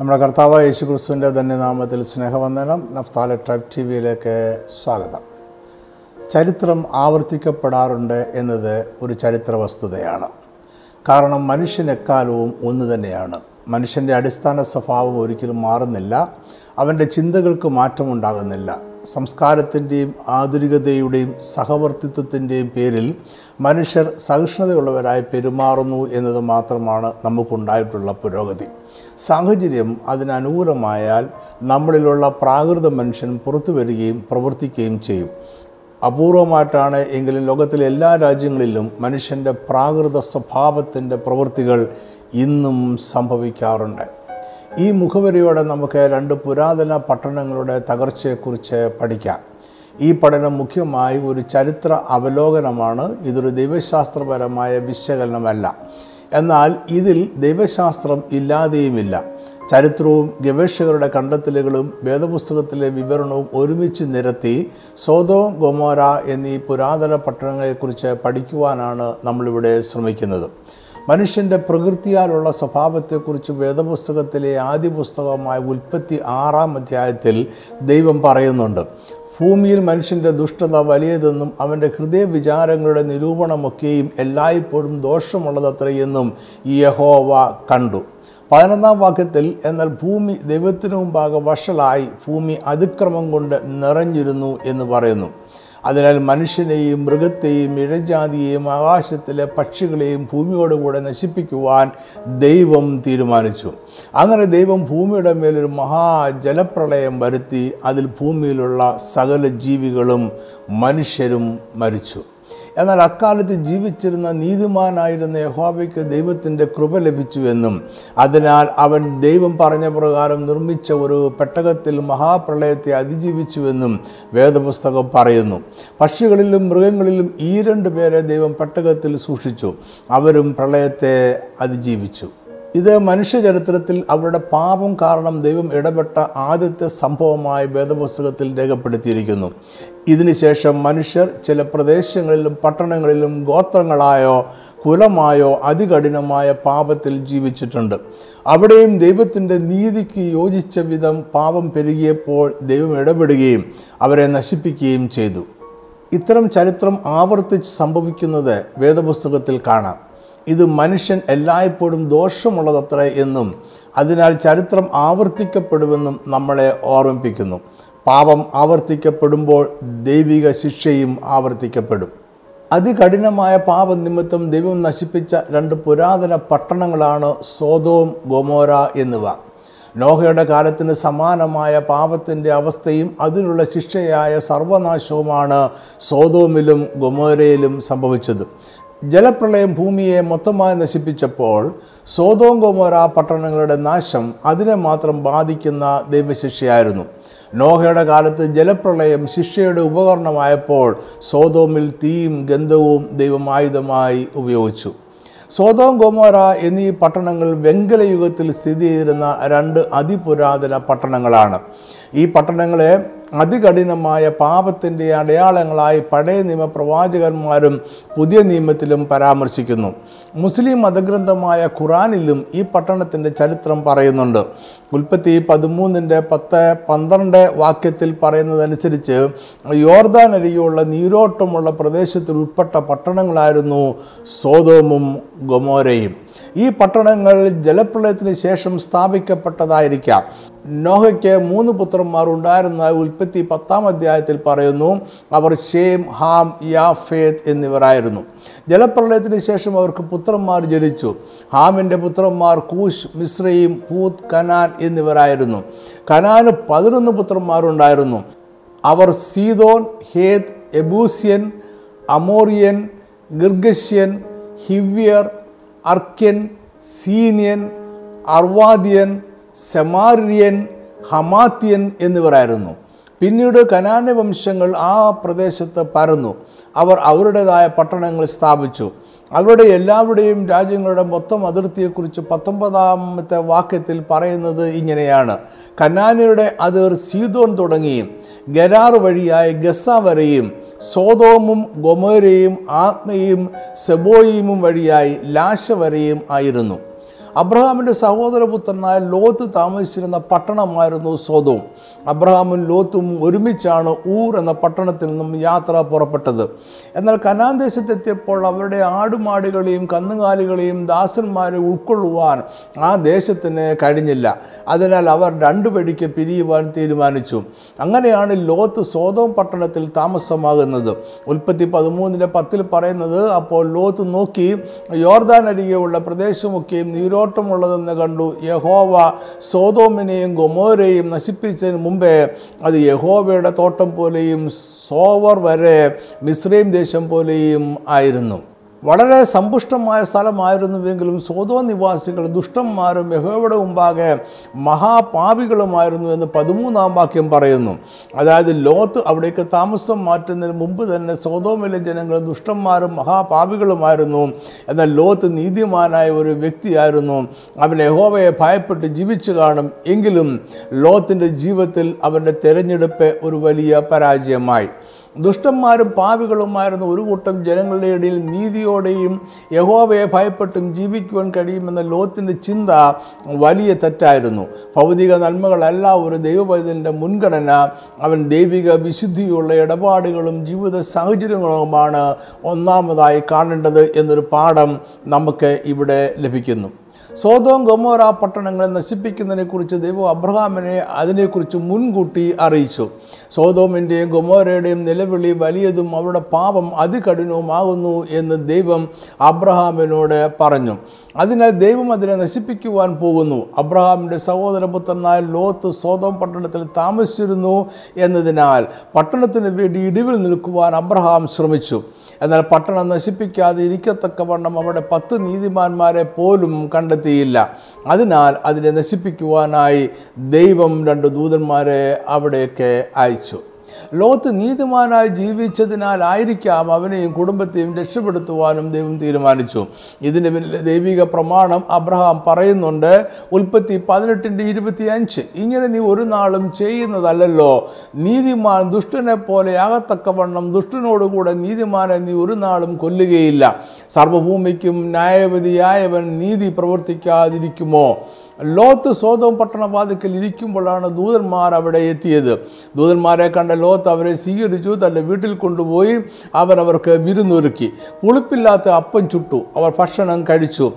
നമ്മുടെ കർത്താവ് യേശു ക്രിസ്തുവിന്റെ തന്നെ നാമത്തിൽ സ്നേഹവന്ദനം. നഫ്താല ട്രൈബ് ടി വിയിലേക്ക് സ്വാഗതം. ചരിത്രം ആവർത്തിക്കപ്പെടാറുണ്ട് എന്നത് ഒരു ചരിത്ര വസ്തുതയാണ് കാരണം മനുഷ്യൻ എക്കാലവും ഒന്ന് തന്നെയാണ്. മനുഷ്യന്റെ അടിസ്ഥാന സ്വഭാവം ഒരിക്കലും മാറുന്നില്ല. അവന്റെ ചിന്തകൾക്ക് മാറ്റമുണ്ടാകുന്നില്ല. സംസ്കാരത്തിന്റെയും ആധുനികതയുടെയും സഹവർത്തിത്വത്തിന്റെയും പേരിൽ മനുഷ്യർ സഹിഷ്ണുതയുള്ളവരായി പെരുമാറുന്നു എന്നത് മാത്രമാണ് നമുക്കുണ്ടായിട്ടുള്ള പുരോഗതി. സാഹചര്യം അതിനനുകൂലമായാൽ നമ്മളിലുള്ള പ്രാകൃത മനുഷ്യൻ പുറത്തു വരികയും പ്രവർത്തിക്കുകയും ചെയ്യും. അപൂർവമായിട്ടാണ് എങ്കിലും ലോകത്തിലെ എല്ലാ രാജ്യങ്ങളിലും മനുഷ്യന്റെ പ്രാകൃത സ്വഭാവത്തിന്റെ പ്രവൃത്തികൾ ഇന്നും സംഭവിക്കാറുണ്ട്. ഈ മുഖവരിയോടെ നമുക്ക് രണ്ട് പുരാതന പട്ടണങ്ങളുടെ തകർച്ചയെക്കുറിച്ച് പഠിക്കാം. ഈ പഠനം മുഖ്യമായി ഒരു ചരിത്ര അവലോകനമാണ്. ഇതൊരു ദൈവശാസ്ത്രപരമായ വിശകലനമല്ല. എന്നാൽ ഇതിൽ ദൈവശാസ്ത്രം ഇല്ലാതെയുമില്ല. ചരിത്രവും ഗവേഷകരുടെ കണ്ടെത്തലുകളും വേദപുസ്തകത്തിലെ വിവരണവും ഒരുമിച്ച് നിരത്തി സോതോ ഗൊമോര എന്നീ പുരാതന പട്ടണങ്ങളെക്കുറിച്ച് പഠിക്കുവാനാണ് നമ്മളിവിടെ ശ്രമിക്കുന്നത്. മനുഷ്യന്റെ പ്രകൃതിയാലുള്ള സ്വഭാവത്തെക്കുറിച്ച് വേദപുസ്തകത്തിലെ ആദ്യ പുസ്തകമായ ഉൽപ്പത്തി ആറാം അധ്യായത്തിൽ ദൈവം പറയുന്നുണ്ട് ഭൂമിയിൽ മനുഷ്യന്റെ ദുഷ്ടത വലിയതെന്നും അവന്റെ ഹൃദയ വിചാരങ്ങളുടെ നിരൂപണമൊക്കെയും എല്ലായ്പ്പോഴും ദോഷമുള്ളതത്രയെന്നും യഹോവ കണ്ടു. പതിനൊന്നാം വാക്യത്തിൽ എന്നാൽ ഭൂമി ദൈവത്തിനു മുമ്പാകെ വഷളായി ഭൂമി അതിക്രമം കൊണ്ട് നിറഞ്ഞിരുന്നു എന്ന് പറയുന്നു. അതിനാൽ മനുഷ്യനെയും മൃഗത്തെയും ഇഴജാതിയെയും ആകാശത്തിലെ പക്ഷികളെയും ഭൂമിയോടുകൂടെ നശിപ്പിക്കുവാൻ ദൈവം തീരുമാനിച്ചു. അങ്ങനെ ദൈവം ഭൂമിയുടെ മേലൊരു മഹാജലപ്രളയം വരുത്തി അതിൽ ഭൂമിയിലുള്ള സകല ജീവികളും മനുഷ്യരും മരിച്ചു. എന്നാൽ അക്കാലത്ത് ജീവിച്ചിരുന്ന നീതിമാനായിരുന്ന യഹോബയ്ക്ക് ദൈവത്തിന്റെ കൃപ ലഭിച്ചുവെന്നും അതിനാൽ അവൻ ദൈവം പറഞ്ഞ പ്രകാരം നിർമ്മിച്ച ഒരു പെട്ടകത്തിൽ മഹാപ്രളയത്തെ അതിജീവിച്ചുവെന്നും വേദപുസ്തകം പറയുന്നു. പക്ഷികളിലും മൃഗങ്ങളിലും ഈ രണ്ട് പേരെ ദൈവം പെട്ടകത്തിൽ സൂക്ഷിച്ചു. അവരും പ്രളയത്തെ അതിജീവിച്ചു. ഇത് മനുഷ്യചരിത്രത്തിൽ അവരുടെ പാപം കാരണം ദൈവം ഇടപെട്ട ആദ്യത്തെ സംഭവമായി വേദപുസ്തകത്തിൽ രേഖപ്പെടുത്തിയിരിക്കുന്നു. ഇതിനുശേഷം മനുഷ്യർ ചില പ്രദേശങ്ങളിലും പട്ടണങ്ങളിലും ഗോത്രങ്ങളായോ കുലമായോ അതികഠിനമായ പാപത്തിൽ ജീവിച്ചിട്ടുണ്ട്. അവിടെയും ദൈവത്തിന്റെ നീതിക്ക് യോജിച്ച വിധം പാപം പെരുകിയപ്പോൾ ദൈവം ഇടപെടുകയും അവരെ നശിപ്പിക്കുകയും ചെയ്തു. ഇത്തരം ചരിത്രം ആവർത്തിച്ച് സംഭവിക്കുന്നത് വേദപുസ്തകത്തിൽ കാണാം. ഇത് മനുഷ്യൻ എല്ലായ്പ്പോഴും ദോഷമുള്ളതത്ര എന്നും അതിനാൽ ചരിത്രം ആവർത്തിക്കപ്പെടുമെന്നും നമ്മളെ ഓർമ്മിപ്പിക്കുന്നു. പാപം ആവർത്തിക്കപ്പെടുമ്പോൾ ദൈവിക ശിക്ഷയും ആവർത്തിക്കപ്പെടും. അതികഠിനമായ പാപനിമിത്തം ദൈവം നശിപ്പിച്ച രണ്ട് പുരാതന പട്ടണങ്ങളാണ് സോതോം ഗൊമോര എന്നിവ. നോഹയുടെ കാലത്തിന് സമാനമായ പാപത്തിന്റെ അവസ്ഥയും അതിനുള്ള ശിക്ഷയായ സർവനാശവുമാണ് സോതോമിലും ഗൊമോരയിലും സംഭവിച്ചത്. ജലപ്രളയം ഭൂമിയെ മൊത്തമായി നശിപ്പിച്ചപ്പോൾ സോതോം ഗൊമോര പട്ടണങ്ങളുടെ നാശം അതിനെ മാത്രം ബാധിക്കുന്ന ദൈവശിക്ഷയായിരുന്നു. നോഹയുടെ കാലത്ത് ജലപ്രളയം ശിക്ഷയുടെ ഉപകരണമായപ്പോൾ സോതോമിൽ തീയും ഗന്ധവും ദൈവം ആയുധമായി ഉപയോഗിച്ചു. സോതോം ഗോമോര എന്നീ പട്ടണങ്ങൾ വെങ്കലയുഗത്തിൽ സ്ഥിതി ചെയ്തിരുന്ന രണ്ട് അതിപുരാതന പട്ടണങ്ങളാണ്. ഈ പട്ടണങ്ങളെ അതികഠിനമായ പാപത്തിന്റെ അടയാളങ്ങളായി പഴയ നിയമപ്രവാചകന്മാരും പുതിയ നിയമത്തിലും പരാമർശിക്കുന്നു. മുസ്ലിം മതഗ്രന്ഥമായ ഖുറാനിലും ഈ പട്ടണത്തിന്റെ ചരിത്രം പറയുന്നുണ്ട്. ഉൽപ്പത്തി പതിമൂന്നിന്റെ പത്ത് പന്ത്രണ്ട് വാക്യത്തിൽ പറയുന്നതനുസരിച്ച് യോർദാൻ അരികെയുള്ള നീരോട്ടമുള്ള പ്രദേശത്തിൽ ഉൾപ്പെട്ട പട്ടണങ്ങളായിരുന്നു സോതോമും ഗൊമോരയും. ഈ പട്ടണങ്ങൾ ജലപ്രളയത്തിന് ശേഷം സ്ഥാപിക്കപ്പെട്ടതായിരിക്കാം. നോഹയ്ക്ക് മൂന്ന് പുത്രന്മാർ ഉണ്ടായിരുന്ന ഉൽപ്പത്തി പത്താം അധ്യായത്തിൽ പറയുന്നു അവർ ഷേം ഹാം യാഫേത്ത് എന്നിവരായിരുന്നു. ജലപ്രളയത്തിന് ശേഷം അവർക്ക് പുത്രന്മാർ ജനിച്ചു. ഹാമിന്റെ പുത്രന്മാർ കൂശ് മിശ്രയും പൂത്ത് കനാൻ എന്നിവരായിരുന്നു. കനാന് പതിനൊന്ന് പുത്രന്മാരുണ്ടായിരുന്നു. അവർ സീതോൻ ഹേത്ത് എബൂസ്യൻ അമോറിയൻ ഗിർഗസ്യൻ ഹിവ്യർ അർക്യൻ സീനിയൻ അർവാദിയൻ സെമാരിയൻ ഹമാത്തിയൻ എന്നിവരായിരുന്നു. പിന്നീട് കനാന വംശങ്ങൾ ആ പ്രദേശത്ത് പരന്നു. അവർ അവരുടേതായ പട്ടണങ്ങൾ സ്ഥാപിച്ചു. അവരുടെ എല്ലാവരുടെയും രാജ്യങ്ങളുടെ മൊത്തം അതിർത്തിയെക്കുറിച്ച് പത്തൊമ്പതാമത്തെ വാക്യത്തിൽ പറയുന്നത് ഇങ്ങനെയാണ്. കനാനയുടെ അതിർ സീതോൻ തുടങ്ങിയും ഗരാർ വഴിയായി ഗസ വരെയും സോതോമും ഗൊമോരയും ആത്മയും സെബോയിമും വഴിയായി ലാശവരയും ആയിരുന്നു. അബ്രഹാമിന്റെ സഹോദരപുത്രനായ ലോത്ത് താമസിച്ചിരുന്ന പട്ടണമായിരുന്നു സോതവും അബ്രഹാമും ലോത്തും ഒരുമിച്ചാണ് ഊർ എന്ന പട്ടണത്തിൽ നിന്നും യാത്ര പുറപ്പെട്ടത്. എന്നാൽ കനാൻ ദേശത്തെത്തിയപ്പോൾ അവരുടെ ആടുമാടുകളെയും കന്നുകാലികളെയും ദാസന്മാരെ ഉൾക്കൊള്ളുവാൻ ആ ദേശത്തിന് കഴിഞ്ഞില്ല. അതിനാൽ അവർ രണ്ടു പടിക്ക് പിരിയുവാൻ തീരുമാനിച്ചു. അങ്ങനെയാണ് ലോത്ത് സോതവും പട്ടണത്തിൽ താമസമാകുന്നത്. ഉൽപ്പത്തി പതിമൂന്നിലെ പത്തിൽ പറയുന്നത് അപ്പോൾ ലോത്ത് നോക്കി യോർദാൻ അരികെയുള്ള പ്രദേശമൊക്കെയും നീരോട്ടമുള്ളതെന്ന് കണ്ടു. യഹോവ സോതോമിനെയും ഗൊമോരെയും നശിപ്പിച്ചതിന് മുമ്പേ അത് യഹോവയുടെ തോട്ടം പോലെയും സോവർ വരെ മിശ്രീം ദേശം പോലെയും ആയിരുന്നു. വളരെ സമ്പുഷ്ടമായ സ്ഥലമായിരുന്നുവെങ്കിലും സോതോ നിവാസികൾ ദുഷ്ടന്മാരും യഹോവയുടെ മുമ്പാകെ മഹാപാപികളുമായിരുന്നു എന്ന് പതിമൂന്നാം വാക്യം പറയുന്നു. അതായത് ലോത്ത് അവിടേക്ക് താമസം മാറ്റുന്നതിന് മുമ്പ് തന്നെ സോതോമിലെ ജനങ്ങൾ ദുഷ്ടന്മാരും മഹാപാപികളുമായിരുന്നു. എന്നാൽ ലോത്ത് നീതിമാനായ ഒരു വ്യക്തിയായിരുന്നു. അവൻ യഹോവയെ ഭയപ്പെട്ട് ജീവിച്ചു കാണും. എങ്കിലും ലോത്തിന്റെ ജീവിതത്തിൽ അവന്റെ തെരഞ്ഞെടുപ്പ് ഒരു വലിയ പരാജയമായി. ദുഷ്ടന്മാരും പാവികളുമായിരുന്ന ഒരു കൂട്ടം ജനങ്ങളുടെ ഇടയിൽ നീതിയോടെയും യഹോവയെ ഭയപ്പെട്ടും ജീവിക്കുവാൻ കഴിയുമെന്ന ലോത്തിന്റെ ചിന്ത വലിയ തെറ്റായിരുന്നു. ഭൗതിക നന്മകളല്ല ഒരു ദൈവപൈതലിന്റെ മുൻഗണന. അവൻ ദൈവിക വിശുദ്ധിയുള്ള ഇടപാടുകളും ജീവിത സാഹചര്യങ്ങളുമാണ് ഒന്നാമതായി കാണേണ്ടത് എന്നൊരു പാഠം നമുക്ക് ഇവിടെ ലഭിക്കുന്നു. സോതോം ഗൊമോറ പട്ടണങ്ങളെ നശിപ്പിക്കുന്നതിനെക്കുറിച്ച് ദൈവം അബ്രഹാമിനെ അതിനെക്കുറിച്ച് മുൻകൂട്ടി അറിയിച്ചു. സോതോമിന്റെയും ഗൊമോരയുടെയും നിലവിളി വലിയതും അവരുടെ പാപം അതികഠിനവുമാകുന്നു എന്ന് ദൈവം അബ്രഹാമിനോട് പറഞ്ഞു. അതിനാൽ ദൈവം അതിനെ നശിപ്പിക്കുവാൻ പോകുന്നു. അബ്രഹാമിന്റെ സഹോദരപുത്രനായ ലോത്ത് സോതോം പട്ടണത്തിൽ താമസിച്ചിരുന്നു എന്നതിനാൽ പട്ടണത്തിന് വേണ്ടി ഇടിവിൽ നിൽക്കുവാൻ അബ്രഹാം ശ്രമിച്ചു. എന്നാൽ പട്ടണം നശിപ്പിക്കാതെ ഇരിക്കത്തക്കവണ്ണം അവിടെ പത്ത് നീതിമാന്മാരെ പോലും കണ്ടെത്തിയില്ല. അതിനാൽ അതിനെ നശിപ്പിക്കുവാനായി ദൈവം രണ്ട് ദൂതന്മാരെ അവിടെയൊക്കെ അയച്ചു. ലോത്ത് നീതിമാനായി ജീവിച്ചതിനാലായിരിക്കാം അവനെയും കുടുംബത്തെയും രക്ഷപ്പെടുത്തുവാനും ദൈവം തീരുമാനിച്ചു. ഇതിന് പിന്നിലെ ദൈവിക പ്രമാണം അബ്രഹാം പറയുന്നുണ്ട്. ഉൽപ്പത്തി പതിനെട്ടിന്റെ ഇരുപത്തി അഞ്ച് ഇങ്ങനെ നീ ഒരു നാളും ചെയ്യുന്നതല്ലല്ലോ. നീതിമാൻ ദുഷ്ടനെ പോലെ ആകത്തക്കവണ്ണം ദുഷ്ടനോടുകൂടെ നീതിമാനെ നീ ഒരു നാളും കൊല്ലുകയില്ല. സർവഭൂമിക്കും ന്യായവതിയായവൻ നീതി പ്രവർത്തിക്കാതിരിക്കുമോ? ലോത്ത് സ്വതവും പട്ടണവാതിക്കൽ ഇരിക്കുമ്പോഴാണ് ദൂതന്മാർ അവിടെ എത്തിയത്. ദൂതന്മാരെ കണ്ട ലോത്ത് അവരെ സ്വീകരിച്ചു തന്റെ വീട്ടിൽ കൊണ്ടുപോയി അവൻ അവർക്ക് വിരുന്നൊരുക്കി. പുളിപ്പില്ലാത്ത അപ്പം ചുട്ടു അവർ ഭക്ഷണം കഴിച്ചു.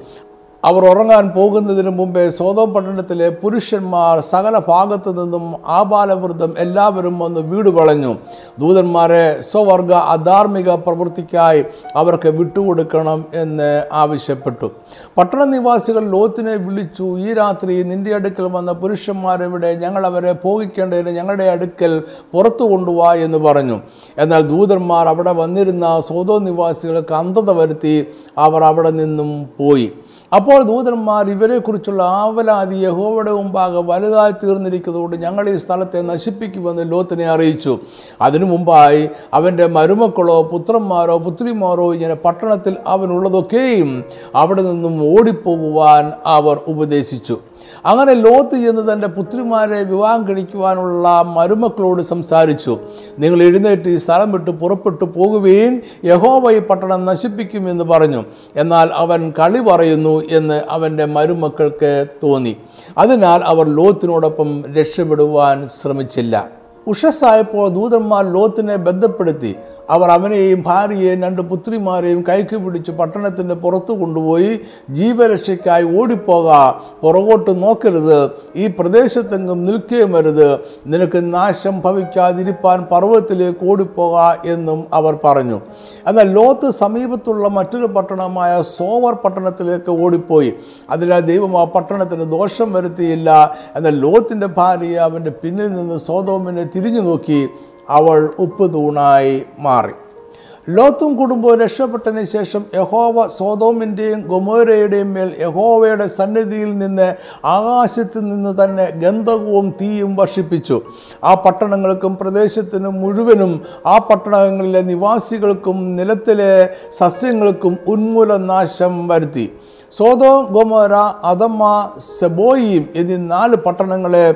അവർ ഉറങ്ങാൻ പോകുന്നതിന് മുമ്പേ സോതോ പട്ടണത്തിലെ പുരുഷന്മാർ സകല ഭാഗത്തു നിന്നും ആബാലവൃദ്ധം എല്ലാവരും വന്ന് വീട് വളഞ്ഞു. ദൂതന്മാരെ സ്വവർഗ അധാർമിക പ്രവൃത്തിക്കായി അവർക്ക് വിട്ടുകൊടുക്കണം എന്ന് ആവശ്യപ്പെട്ടു. പട്ടണ നിവാസികൾ ലോത്തിനെ വിളിച്ചു ഈ രാത്രി നിന്റെ അടുക്കൽ വന്ന പുരുഷന്മാരെവിടെ ഞങ്ങൾ അവരെ ഭോഗിക്കേണ്ടതിന് ഞങ്ങളുടെ അടുക്കൽ പുറത്തു കൊണ്ടുപോവാ എന്ന് പറഞ്ഞു. എന്നാൽ ദൂതന്മാർ അവിടെ വന്നിരുന്ന സോതോ നിവാസികൾക്ക് അന്ധത വരുത്തി അവർ അവിടെ നിന്നും പോയി. അപ്പോൾ ദൂതന്മാർ ഇവരെക്കുറിച്ചുള്ള ആവലാതി യഹോവയുടെ മുമ്പാകെ വലുതായി തീർന്നിരിക്കുന്നതുകൊണ്ട് ഞങ്ങൾ ഈ സ്ഥലത്തെ നശിപ്പിക്കുമെന്ന് ലോത്തിനെ അറിയിച്ചു. അതിനു മുമ്പായി അവന്റെ മരുമക്കളോ പുത്രന്മാരോ പുത്രിമാരോ ഇങ്ങനെ പട്ടണത്തിൽ അവനുള്ളതൊക്കെയും അവിടെ നിന്നും ഓടിപ്പോകുവാൻ അവർ ഉപദേശിച്ചു. അങ്ങനെ ലോത്ത് ചെന്ന് തന്റെ പുത്രിമാരെ വിവാഹം കഴിക്കുവാനുള്ള മരുമക്കളോട് സംസാരിച്ചു. നിങ്ങൾ എഴുന്നേറ്റ് ഈ സ്ഥലം വിട്ട് പുറപ്പെട്ടു പോകുകയും യഹോവ പട്ടണം നശിപ്പിക്കുമെന്ന് പറഞ്ഞു. എന്നാൽ അവൻ കളി പറയുന്നു എന്ന് അവന്റെ മരുമക്കൾക്ക് തോന്നി. അതിനാൽ അവർ ലോത്തിനോടൊപ്പം രക്ഷപ്പെടുവാൻ ശ്രമിച്ചില്ല. ഉഷസ്സായപ്പോൾ ദൂതന്മാർ ലോത്തിനെ ബന്ധപ്പെടുത്തി. അവർ അവനെയും ഭാര്യയെയും രണ്ട് പുത്രിമാരെയും കൈക്ക് പിടിച്ച് പട്ടണത്തിന്റെ പുറത്തു കൊണ്ടുപോയി ജീവരക്ഷയ്ക്കായി ഓടിപ്പോക. പുറകോട്ട് നോക്കരുത്. ഈ പ്രദേശത്തെങ്കും നിൽക്കുകയും വരുത് നിനക്ക് നാശം ഭവിക്കാതിരിപ്പാൻ പർവതത്തിലേക്ക് ഓടിപ്പോക എന്നും അവർ പറഞ്ഞു. എന്നാൽ ലോത്ത് സമീപത്തുള്ള മറ്റൊരു പട്ടണമായ സോവർ പട്ടണത്തിലേക്ക് ഓടിപ്പോയി. അതിനാൽ ദൈവം ആ പട്ടണത്തിന് ദോഷം വരുത്തിയില്ല. എന്നാൽ ലോത്തിന്റെ ഭാര്യ അവന്റെ പിന്നിൽ നിന്ന് സോതോമിനെ തിരിഞ്ഞു നോക്കി. അവൾ ഉപ്പ് തൂണായി മാറി. ലോത്തും കുടുംബവും രക്ഷപ്പെട്ടതിന് ശേഷം യഹോവ സോതോമിന്റെയും ഗൊമോരയുടെയും മേൽ യഹോവയുടെ സന്നിധിയിൽ നിന്ന് ആകാശത്ത് നിന്ന് തന്നെ ഗന്ധകവും തീയും വർഷിപ്പിച്ചു. ആ പട്ടണങ്ങൾക്കും പ്രദേശത്തിനും മുഴുവനും ആ പട്ടണങ്ങളിലെ നിവാസികൾക്കും നിലത്തിലെ സസ്യങ്ങൾക്കും ഉന്മൂലനാശം വരുത്തി. സോതോ ഗോമോര അതമ്മ സെബോയിയും എന്നീ നാല് പട്ടണങ്ങളെ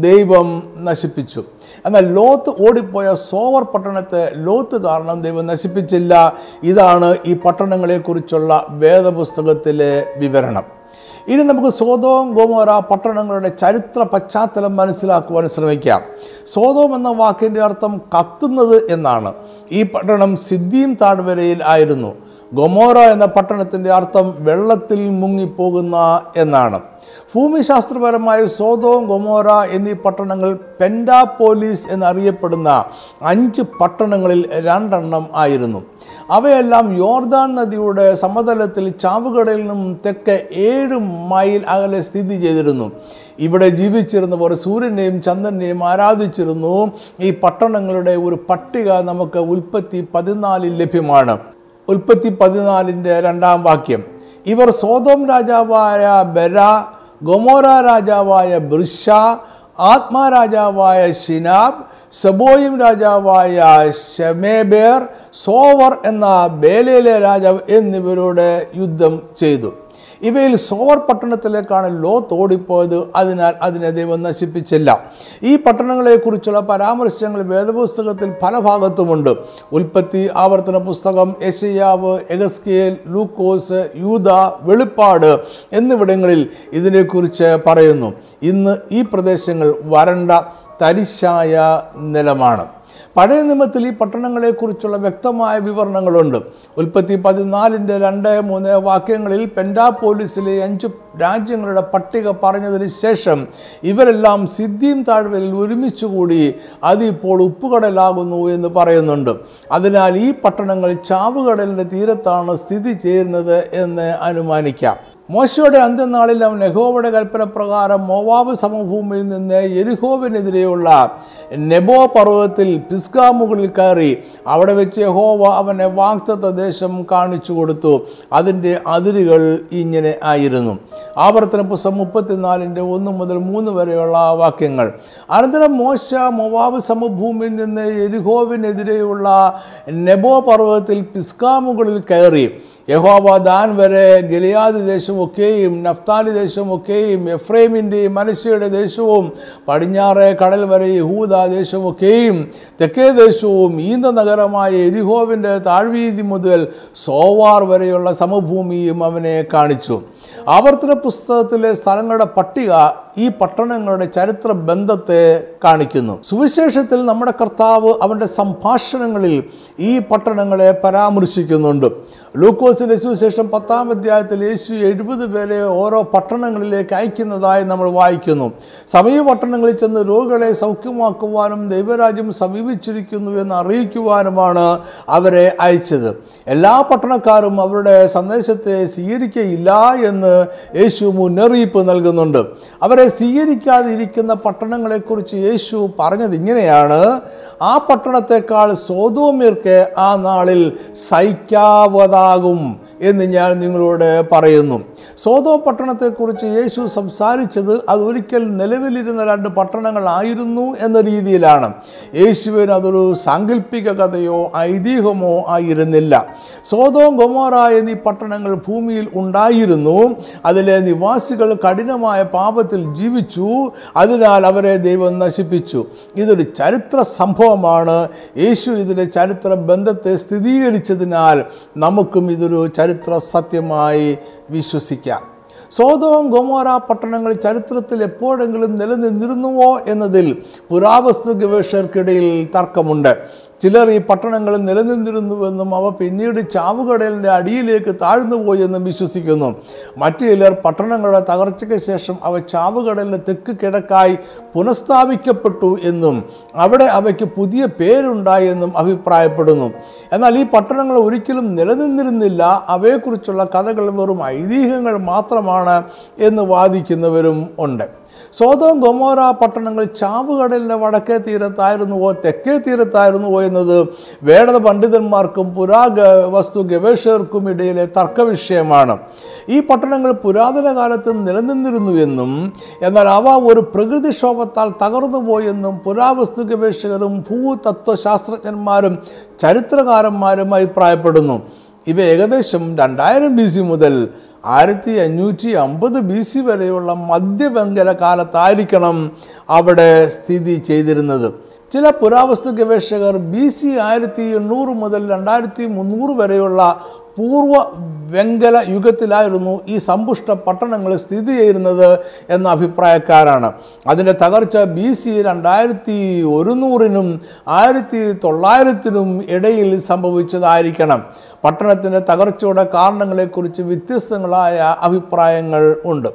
ദൈവം നശിപ്പിച്ചു. എന്നാൽ ലോത്ത് ഓടിപ്പോയ സോവർ പട്ടണത്തെ ലോത്ത് കാരണം ദൈവം നശിപ്പിച്ചില്ല. ഇതാണ് ഈ പട്ടണങ്ങളെക്കുറിച്ചുള്ള വേദപുസ്തകത്തിലെ വിവരണം. ഇനി നമുക്ക് സോതോം ഗോമോര പട്ടണങ്ങളുടെ ചരിത്ര പശ്ചാത്തലം മനസ്സിലാക്കുവാൻ ശ്രമിക്കാം. സോതോം എന്ന വാക്കിന്റെ അർത്ഥം കത്തുന്നത് എന്നാണ്. ഈ പട്ടണം സിദ്ദീം താഴ്വരയിൽ ആയിരുന്നു. ഗൊമോറ എന്ന പട്ടണത്തിന്റെ അർത്ഥം വെള്ളത്തിൽ മുങ്ങിപ്പോകുന്ന എന്നാണ്. ഭൂമിശാസ്ത്രപരമായി സോതോം ഗൊമോറ എന്നീ പട്ടണങ്ങൾ പെൻഡാപോലീസ് എന്നറിയപ്പെടുന്ന അഞ്ച് പട്ടണങ്ങളിൽ രണ്ടെണ്ണം ആയിരുന്നു. അവയെല്ലാം യോർദാൻ നദിയുടെ സമതലത്തിൽ ചാവുകടയിൽ നിന്നും തെക്ക് ഏഴ് മൈൽ അകലെ സ്ഥിതി ചെയ്തിരുന്നു. ഇവിടെ ജീവിച്ചിരുന്നവർ സൂര്യനെയും ചന്ദ്രനെയും ആരാധിച്ചിരുന്നു. ഈ പട്ടണങ്ങളുടെ ഒരു പട്ടിക നമുക്ക് ഉൽപ്പത്തി പതിനാലിൽ ലഭ്യമാണ്. ഉൽപ്പത്തി പതിനാലിന്റെ രണ്ടാം വാക്യം. ഇവർ സോതോം രാജാവായ ബെര ഗൊമോറ രാജാവായ ബൃഷ ആത്മാ രാജാവായ ഷിനാബ് സബോയിം രാജാവായ ഷമേബേർ സോവർ എന്ന ബേലയിലെ രാജാവ് എന്നിവരോട് യുദ്ധം ചെയ്തു. ഇവയിൽ സോവർ പട്ടണത്തിലേക്കാണ് ലോ ഓടിപ്പോയത് അതിനാൽ അതിനെ ദൈവം നശിപ്പിച്ചില്ല. ഈ പട്ടണങ്ങളെക്കുറിച്ചുള്ള പരാമർശങ്ങൾ വേദപുസ്തകത്തിൽ പല ഭാഗത്തുമുണ്ട്. ഉൽപ്പത്തി ആവർത്തന പുസ്തകം യശയാവ് എഗസ്കേൽ ലൂക്കോസ് യൂത വെളിപ്പാട് എന്നിവിടങ്ങളിൽ ഇതിനെക്കുറിച്ച് പറയുന്നു. ഇന്ന് ഈ പ്രദേശങ്ങൾ വരണ്ട തരിശായ നിലമാണ്. പഴയ നിയമത്തിൽ ഈ പട്ടണങ്ങളെക്കുറിച്ചുള്ള വ്യക്തമായ വിവരണങ്ങളുണ്ട്. ഉൽപ്പത്തി പതിനാലിന്റെ രണ്ട് മൂന്ന് വാക്യങ്ങളിൽ പെൻഡാപോലിസിലെ അഞ്ച് രാജ്യങ്ങളുടെ പട്ടിക പറഞ്ഞതിന് ശേഷം ഇവരെല്ലാം സിദ്ധിയും താഴ്വരയിൽ ഒരുമിച്ചുകൂടി അതിപ്പോൾ ഉപ്പുകടലാകുന്നു എന്ന് പറയുന്നുണ്ട്. അതിനാൽ ഈ പട്ടണങ്ങൾ ചാവുകടലിന്റെ തീരത്താണ് സ്ഥിതി ചെയ്യുന്നത് എന്ന് അനുമാനിക്കാം. മോശയുടെ അന്ത്യനാളിൽ അവൻ യഹോവയുടെ കൽപ്പന പ്രകാരം മോവാബ് സമഭൂമിയിൽ നിന്ന് എരിഹോവിനെതിരെയുള്ള നെബോ പർവതത്തിൽ പിസ്കാ മുകളിൽ കയറി അവിടെ വെച്ച് യഹോവ അവനെ വാക്തത്വ ദേശം കാണിച്ചു കൊടുത്തു. അതിന്റെ അതിരുകൾ ഇങ്ങനെ ആയിരുന്നു. ആവർത്തന പുസ്തകം മുപ്പത്തിനാലിന്റെ ഒന്ന് മുതൽ മൂന്ന് വരെയുള്ള വാക്യങ്ങൾ. അനന്തരം മോശ മൊവാബ് സമഭൂമിയിൽ നിന്ന് എരിഹോവിനെതിരെയുള്ള നെബോ പർവതത്തിൽ പിസ്കാ മുകളിൽ കയറി. യഹോവ ദാൻ വരെ ഗലിയാദ് ദേശമൊക്കെയും നഫ്താലി ദേശമൊക്കെയും എഫ്രൈമിന്റെയും മനസ്സിയുടെ ദേശവും പടിഞ്ഞാറെ കടൽ വരെ യഹൂദ ദേശമൊക്കെയും തെക്കേ ദേശവും ഈന്ത നഗരമായ എരിഹോവിന്റെ താഴ്വീതി മുതൽ സോവാർ വരെയുള്ള സമഭൂമിയും അവനെ കാണിച്ചു. ആവർത്തന പുസ്തകത്തിലെ സ്ഥലങ്ങളുടെ പട്ടിക ഈ പട്ടണങ്ങളുടെ ചരിത്ര ബന്ധത്തെ കാണിക്കുന്നു. സുവിശേഷത്തിൽ നമ്മുടെ കർത്താവ് അവന്റെ സംഭാഷണങ്ങളിൽ ഈ പട്ടണങ്ങളെ പരാമർശിക്കുന്നുണ്ട്. ലൂക്കോസിന്റെ സുവിശേഷം പത്താം അധ്യായത്തിൽ യേശു എഴുപത് പേരെ ഓരോ പട്ടണങ്ങളിലേക്ക് അയക്കുന്നതായി നമ്മൾ വായിക്കുന്നു. സമീപ പട്ടണങ്ങളിൽ ചെന്ന് രോഗികളെ സൗഖ്യമാക്കുവാനും ദൈവരാജ്യം സമീപിച്ചിരിക്കുന്നു എന്ന് അറിയിക്കുവാനുമാണ് അവരെ അയച്ചത്. എല്ലാ പട്ടണക്കാരും അവരുടെ സന്ദേശത്തെ സ്വീകരിക്കയില്ല എന്ന് യേശു മുന്നറിയിപ്പ് നൽകുന്നുണ്ട്. അവരെ സ്വീകരിക്കാതിരിക്കുന്ന പട്ടണങ്ങളെക്കുറിച്ച് യേശു പറഞ്ഞത് ഇങ്ങനെയാണ്. ആ പട്ടണത്തെക്കാൾ സോതോമ്യർക്ക് ആ നാളിൽ സഹിക്കാവതാകും എന്ന് ഞാൻ നിങ്ങളോട് പറയുന്നു. സോതോ പട്ടണത്തെക്കുറിച്ച് യേശു സംസാരിച്ചത് അത് ഒരിക്കൽ നിലവിലിരുന്ന രണ്ട് പട്ടണങ്ങളായിരുന്നു എന്ന രീതിയിലാണ്. യേശുവിന് അതൊരു സാങ്കല്പിക കഥയോ ഐതിഹ്യമോ ആയിരുന്നില്ല. സോതോ ഗൊമോറ എന്നീ പട്ടണങ്ങൾ ഭൂമിയിൽ ഉണ്ടായിരുന്നു. അതിലെ നിവാസികൾ കഠിനമായ പാപത്തിൽ ജീവിച്ചു. അതിനാൽ അവരെ ദൈവം നശിപ്പിച്ചു. ഇതൊരു ചരിത്ര സംഭവമാണ്. യേശു ഇതിന്റെ ചരിത്ര ബന്ധത്തെ സ്ഥിരീകരിച്ചതിനാൽ നമുക്കും ഇതൊരു ചരിത്ര സത്യമായി വിശ്വസിക്കാം. സോതവും ഗൊമോറ പട്ടണങ്ങൾ ചരിത്രത്തിൽ എപ്പോഴെങ്കിലും നിലനിന്നിരുന്നുവോ എന്നതിൽ പുരാവസ്തു ഗവേഷകർക്കിടയിൽ തർക്കമുണ്ട്. ചിലർ ഈ പട്ടണങ്ങളിൽ നിലനിന്നിരുന്നുവെന്നും അവ പിന്നീട് ചാവുകടലിന്റെ അടിയിലേക്ക് താഴ്ന്നുപോയെന്നും വിശ്വസിക്കുന്നു. മറ്റു ചിലർ പട്ടണങ്ങളുടെ തകർച്ചയ്ക്ക് ശേഷം അവ ചാവുകടലിന്റെ തെക്ക് കിഴക്കായി പുനഃസ്ഥാപിക്കപ്പെട്ടു എന്നും അവിടെ അവയ്ക്ക് പുതിയ പേരുണ്ടായെന്നും അഭിപ്രായപ്പെടുന്നു. എന്നാൽ ഈ പട്ടണങ്ങൾ ഒരിക്കലും നിലനിന്നിരുന്നില്ല. അവയെക്കുറിച്ചുള്ള കഥകൾ വെറും ഐതിഹ്യങ്ങൾ മാത്രമാണ് എന്ന് വാദിക്കുന്നവരും ഉണ്ട്. സോതോം ഗൊമോറ പട്ടണങ്ങൾ ചാവുകടലിന്റെ വടക്കേ തീരത്തായിരുന്നുവോ തെക്കേ തീരത്തായിരുന്നുവോ എന്നത് വേടത പണ്ഡിതന്മാർക്കും പുരാ വസ്തു ഗവേഷകർക്കും ഇടയിലെ തർക്കവിഷയമാണ്. ഈ പട്ടണങ്ങൾ പുരാതന കാലത്ത് നിലനിന്നിരുന്നുവെന്നും എന്നാൽ അവ ഒരു പ്രകൃതിക്ഷോഭത്താൽ തകർന്നുപോയെന്നും പുരാവസ്തു ഗവേഷകരും ഭൂതത്വശാസ്ത്രജ്ഞന്മാരും ചരിത്രകാരന്മാരും അഭിപ്രായപ്പെടുന്നു. ഇവ ഏകദേശം രണ്ടായിരം ബി സി മുതൽ ആയിരത്തി അഞ്ഞൂറ്റി അമ്പത് ബി സി വരെയുള്ള മധ്യവെങ്കല കാലത്തായിരിക്കണം അവിടെ സ്ഥിതി ചെയ്തിരുന്നത്. ചില പുരാവസ്തു ഗവേഷകർ ബി സി ആയിരത്തി എണ്ണൂറ് മുതൽ രണ്ടായിരത്തി മുന്നൂറ് വരെയുള്ള പൂർവ വെങ്കല യുഗത്തിലായിരുന്നു ഈ സമ്പുഷ്ട പട്ടണങ്ങൾ സ്ഥിതി ചെയ്യുന്നത് എന്ന അഭിപ്രായക്കാരാണ്. അതിന്റെ തകർച്ച ബി സി രണ്ടായിരത്തി ഒരുന്നൂറിനും ആയിരത്തി തൊള്ളായിരത്തിനും ഇടയിൽ സംഭവിച്ചതായിരിക്കണം. പട്ടണത്തിന്റെ തകർച്ചയുടെ കാരണങ്ങളെക്കുറിച്ച് വ്യത്യസ്തങ്ങളായ അഭിപ്രായങ്ങൾ ഉണ്ട്.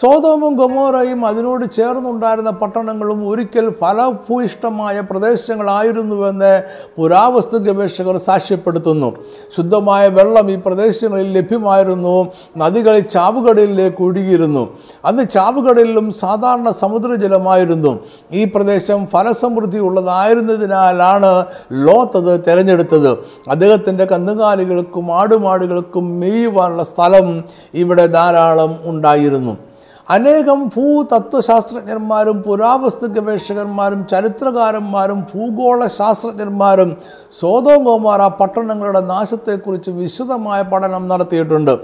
സോതോമും ഗമോറയും അതിനോട് ചേർന്നുണ്ടായിരുന്ന പട്ടണങ്ങളും ഒരിക്കൽ ഫലഭൂയിഷ്ടമായ പ്രദേശങ്ങളായിരുന്നുവെന്ന് പുരാവസ്തു ഗവേഷകർ സാക്ഷ്യപ്പെടുത്തുന്നു. ശുദ്ധമായ വെള്ളം ഈ പ്രദേശങ്ങളിൽ ലഭ്യമായിരുന്നു. നദികൾ ചാവുകടലിലേക്ക് ഒഴുകിയിരുന്നു. അന്ന് ചാവുകടലിലും സാധാരണ സമുദ്രജലമായിരുന്നു. ഈ പ്രദേശം ഫലസമൃദ്ധി ഉള്ളതായിരുന്നതിനാലാണ് ലോത്ത് തിരഞ്ഞെടുത്തത്. അദ്ദേഹത്തിന്റെ കന്നുകാലികൾക്കും ആടുമാടുകൾക്കും മേയുവാനുള്ള സ്ഥലം ഇവിടെ ധാരാളം ഉണ്ടായിരുന്നു. അനേകം ഭൂതത്വശാസ്ത്രജ്ഞന്മാരും പുരാവസ്തു ഗവേഷകന്മാരും ചരിത്രകാരന്മാരും ഭൂഗോള ശാസ്ത്രജ്ഞന്മാരും സോതോഗോമാറ പട്ടണങ്ങളുടെ നാശത്തെക്കുറിച്ച് വിശദമായ പഠനം നടത്തിയിട്ടുണ്ട്.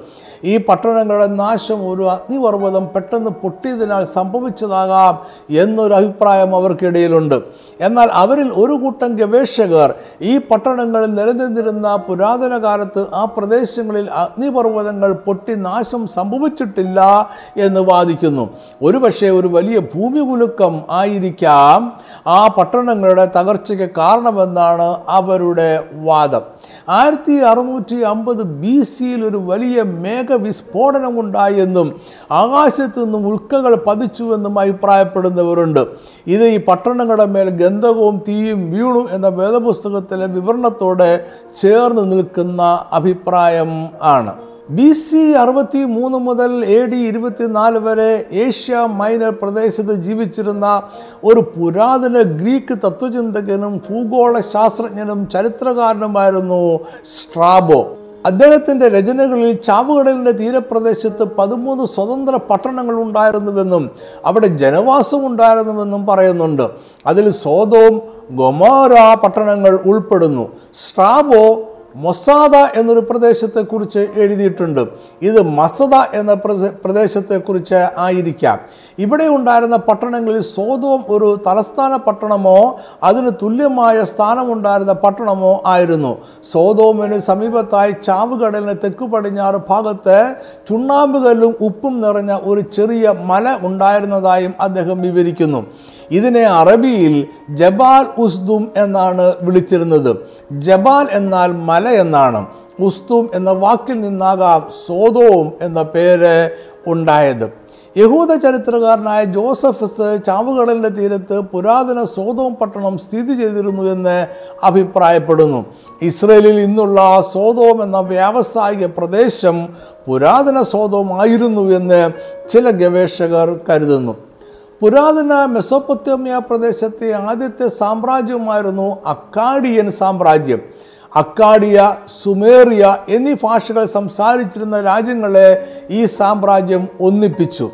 ഈ പട്ടണങ്ങളുടെ നാശം ഒരു അഗ്നിപർവതം പെട്ടെന്ന് പൊട്ടിയതിനാൽ സംഭവിച്ചതാകാം എന്നൊരു അഭിപ്രായം അവർക്കിടയിലുണ്ട്. എന്നാൽ അവരിൽ ഒരു കൂട്ടം ഗവേഷകർ ഈ പട്ടണങ്ങളിൽ നിലനിന്നിരുന്ന പുരാതന കാലത്ത് ആ പ്രദേശങ്ങളിൽ അഗ്നിപർവതങ്ങൾ പൊട്ടി നാശം സംഭവിച്ചിട്ടില്ല എന്ന് വാദിക്കുന്നു. ഒരുപക്ഷെ ഒരു വലിയ ഭൂമി കുലുക്കം ആയിരിക്കാം ആ പട്ടണങ്ങളുടെ തകർച്ചയ്ക്ക് കാരണമെന്നാണ് അവരുടെ വാദം. ആയിരത്തി അറുന്നൂറ്റി അമ്പത് ബി സിയിൽ ഒരു വലിയ മേഘവിസ്ഫോടനം ഉണ്ടായെന്നും ആകാശത്തു നിന്നും ഉൽക്കകൾ പതിച്ചുവെന്നും അഭിപ്രായപ്പെടുന്നവരുണ്ട്. ഇത് ഈ പട്ടണങ്ങളുടെ മേൽ ഗന്ധകവും തീയും വീണു എന്ന വേദപുസ്തകത്തിലെ വിവരണത്തോടെ ചേർന്ന് നിൽക്കുന്ന അഭിപ്രായം ആണ്. ബി സി അറുപത്തി മൂന്ന് മുതൽ എ ഡി ഇരുപത്തിനാല് വരെ ഏഷ്യ മൈനർ പ്രദേശത്ത് ജീവിച്ചിരുന്ന ഒരു പുരാതന ഗ്രീക്ക് തത്വചിന്തകനും ഭൂഗോള ശാസ്ത്രജ്ഞനും ചരിത്രകാരനുമായിരുന്നു സ്ട്രാബോ. അദ്ദേഹത്തിന്റെ രചനകളിൽ ചാവുകടലിന്റെ തീരപ്രദേശത്ത് പതിമൂന്ന് സ്വതന്ത്ര പട്ടണങ്ങൾ ഉണ്ടായിരുന്നുവെന്നും അവിടെ ജനവാസം ഉണ്ടായിരുന്നുവെന്നും പറയുന്നുണ്ട്. അതിൽ സോതോം ഗൊമോര പട്ടണങ്ങൾ ഉൾപ്പെടുന്നു. സ്ട്രാബോ മൊസാദ എന്നൊരു പ്രദേശത്തെക്കുറിച്ച് എഴുതിയിട്ടുണ്ട്. ഇത് മസദ എന്ന പ്രദേ- പ്രദേശത്തെക്കുറിച്ച് ആയിരിക്കാം. ഇവിടെ ഉണ്ടായിരുന്ന പട്ടണങ്ങളിൽ സോതവും ഒരു തലസ്ഥാന പട്ടണമോ അതിന് തുല്യമായ സ്ഥാനമുണ്ടായിരുന്ന പട്ടണമോ ആയിരുന്നു. സോതോമിന് സമീപത്തായി ചാവുകടലിന് തെക്കു പടിഞ്ഞാറ് ഭാഗത്ത് ചുണ്ണാമ്പുകല്ലും ഉപ്പും നിറഞ്ഞ ഒരു ചെറിയ മല ഉണ്ടായിരുന്നതായും അദ്ദേഹം വിവരിക്കുന്നു. ഇതിനെ അറബിയിൽ ജബാൽ ഉസ്ദും എന്നാണ് വിളിച്ചിരുന്നത്. ജബാൽ എന്നാൽ മല എന്നാണ്. ഉസ്തും എന്ന വാക്കിൽ നിന്നാകാം സോതോം എന്ന പേര് ഉണ്ടായത്. യഹൂദ ചരിത്രകാരനായ ജോസഫസ് ചാവുകടലിന്റെ തീരത്ത് പുരാതന സോതോം പട്ടണം സ്ഥിതി ചെയ്തിരുന്നു എന്ന് അഭിപ്രായപ്പെടുന്നു. ഇസ്രയേലിൽ ഇന്നുള്ള സോതോം എന്ന വ്യാവസായിക പ്രദേശം പുരാതന സോതോം ആയിരുന്നു എന്ന് ചില ഗവേഷകർ കരുതുന്നു. പുരാതന മെസോപ്പത്യോമിയ പ്രദേശത്തെ ആദ്യത്തെ സാമ്രാജ്യമായിരുന്നു അക്കാഡിയൻ സാമ്രാജ്യം. അക്കാഡിയ സുമേറിയ എന്നീ ഭാഷകൾ സംസാരിച്ചിരുന്ന രാജ്യങ്ങളെ ഈ സാമ്രാജ്യം ഒന്നിപ്പിച്ചു.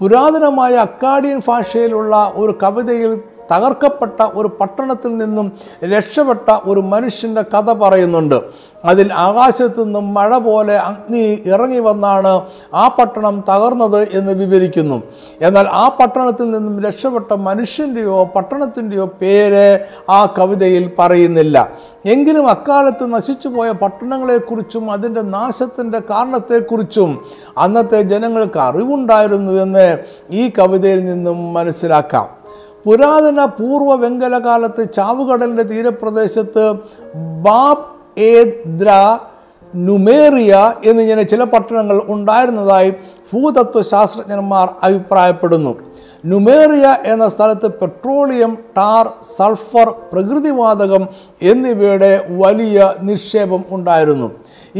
പുരാതനമായ അക്കാഡിയൻ ഭാഷയിലുള്ള ഒരു കവിതയിൽ തകർക്കപ്പെട്ട ഒരു പട്ടണത്തിൽ നിന്നും രക്ഷപ്പെട്ട ഒരു മനുഷ്യന്റെ കഥ പറയുന്നുണ്ട്. അതിൽ ആകാശത്തു നിന്നും മഴ പോലെ അഗ്നി ഇറങ്ങി വന്നാണ് ആ പട്ടണം തകർന്നത് എന്ന് വിവരിക്കുന്നു. എന്നാൽ ആ പട്ടണത്തിൽ നിന്നും രക്ഷപ്പെട്ട മനുഷ്യന്റെയോ പട്ടണത്തിന്റെയോ പേര് ആ കവിതയിൽ പറയുന്നില്ല. എങ്കിലും അക്കാലത്ത് നശിച്ചുപോയ പട്ടണങ്ങളെക്കുറിച്ചും അതിന്റെ നാശത്തിന്റെ കാരണത്തെക്കുറിച്ചും അന്നത്തെ ജനങ്ങൾക്ക് അറിവുണ്ടായിരുന്നു എന്ന് ഈ കവിതയിൽ നിന്നും മനസ്സിലാക്കാം. പുരാതന പൂർവ വെങ്കല കാലത്ത് ചാവുകടലിന്റെ തീരപ്രദേശത്ത് ബാബ് ഏദ്ര നുമേറിയ എന്നിങ്ങനെ ചില പട്ടണങ്ങൾ ഉണ്ടായിരുന്നതായി ഭൂതത്വശാസ്ത്രജ്ഞന്മാർ അഭിപ്രായപ്പെടുന്നു. നുമേറിയ എന്ന സ്ഥലത്ത് പെട്രോളിയം ടാർ സൾഫർ പ്രകൃതിവാതകം എന്നിവയുടെ വലിയ നിക്ഷേപം ഉണ്ടായിരുന്നു.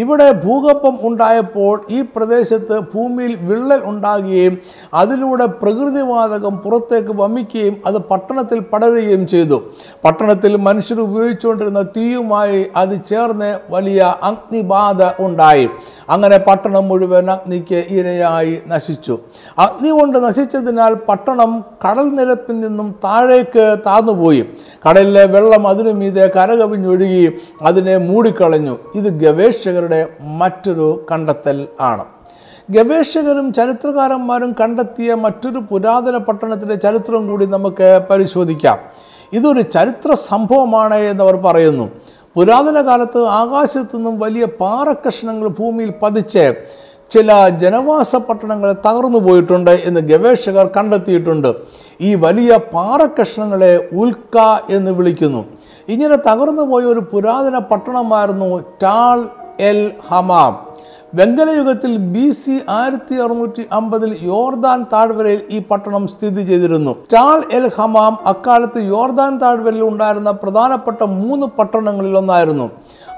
ഇവിടെ ഭൂകമ്പം ഉണ്ടായപ്പോൾ ഈ പ്രദേശത്ത് ഭൂമിയിൽ വിള്ളൽ ഉണ്ടാകുകയും അതിലൂടെ പ്രകൃതിവാതകം പുറത്തേക്ക് വമിക്കുകയും അത് പട്ടണത്തിൽ പടരുകയും ചെയ്തു. പട്ടണത്തിൽ മനുഷ്യർ ഉപയോഗിച്ചുകൊണ്ടിരുന്ന തീയുമായി അത് ചേർന്ന് വലിയ അഗ്നിബാധ ഉണ്ടായി. അങ്ങനെ പട്ടണം മുഴുവൻ അഗ്നിക്ക് ഇരയായി നശിച്ചു. അഗ്നി കൊണ്ട് നശിച്ചതിനാൽ പട്ടണം കടൽ നിരപ്പിൽ നിന്നും താഴേക്ക് താന്നുപോയി. കടലിലെ വെള്ളം അതിനു മീതെ കരകവിഞ്ഞൊഴുകി അതിനെ മൂടിക്കളഞ്ഞു. ഇത് ഗവേഷകരുടെ മറ്റൊരു കണ്ടെത്തൽ ആണ്. ഗവേഷകരും ചരിത്രകാരന്മാരും കണ്ടെത്തിയ മറ്റൊരു പുരാതന പട്ടണത്തിന്റെ ചരിത്രം കൂടി നമുക്ക് പരിശോധിക്കാം. ഇതൊരു ചരിത്ര സംഭവമാണ് എന്നവർ പറയുന്നു. പുരാതന കാലത്ത് ആകാശത്തു നിന്നും വലിയ പാറക്കഷ്ണങ്ങൾ ഭൂമിയിൽ പതിച്ച് ചില ജനവാസ പട്ടണങ്ങൾ തകർന്നു പോയിട്ടുണ്ട് എന്ന് ഗവേഷകർ കണ്ടെത്തിയിട്ടുണ്ട്. ഈ വലിയ പാറക്കഷ്ണങ്ങളെ ഉൽക്ക എന്ന് വിളിക്കുന്നു. ഇങ്ങനെ തകർന്നു പോയ ഒരു പുരാതന പട്ടണമായിരുന്നു ടാൾ എൽ ഹമാം. വെങ്കലയുഗത്തിൽ ബി സി ആയിരത്തി അറുന്നൂറ്റി അമ്പതിൽ യോർദാൻ താഴ്വരയിൽ ഈ പട്ടണം സ്ഥിതി ചെയ്തിരുന്നു. ടാൾ എൽ ഹമാം അക്കാലത്ത് യോർദാൻ താഴ്വരയിൽ ഉണ്ടായിരുന്ന പ്രധാനപ്പെട്ട മൂന്ന് പട്ടണങ്ങളിൽ ഒന്നായിരുന്നു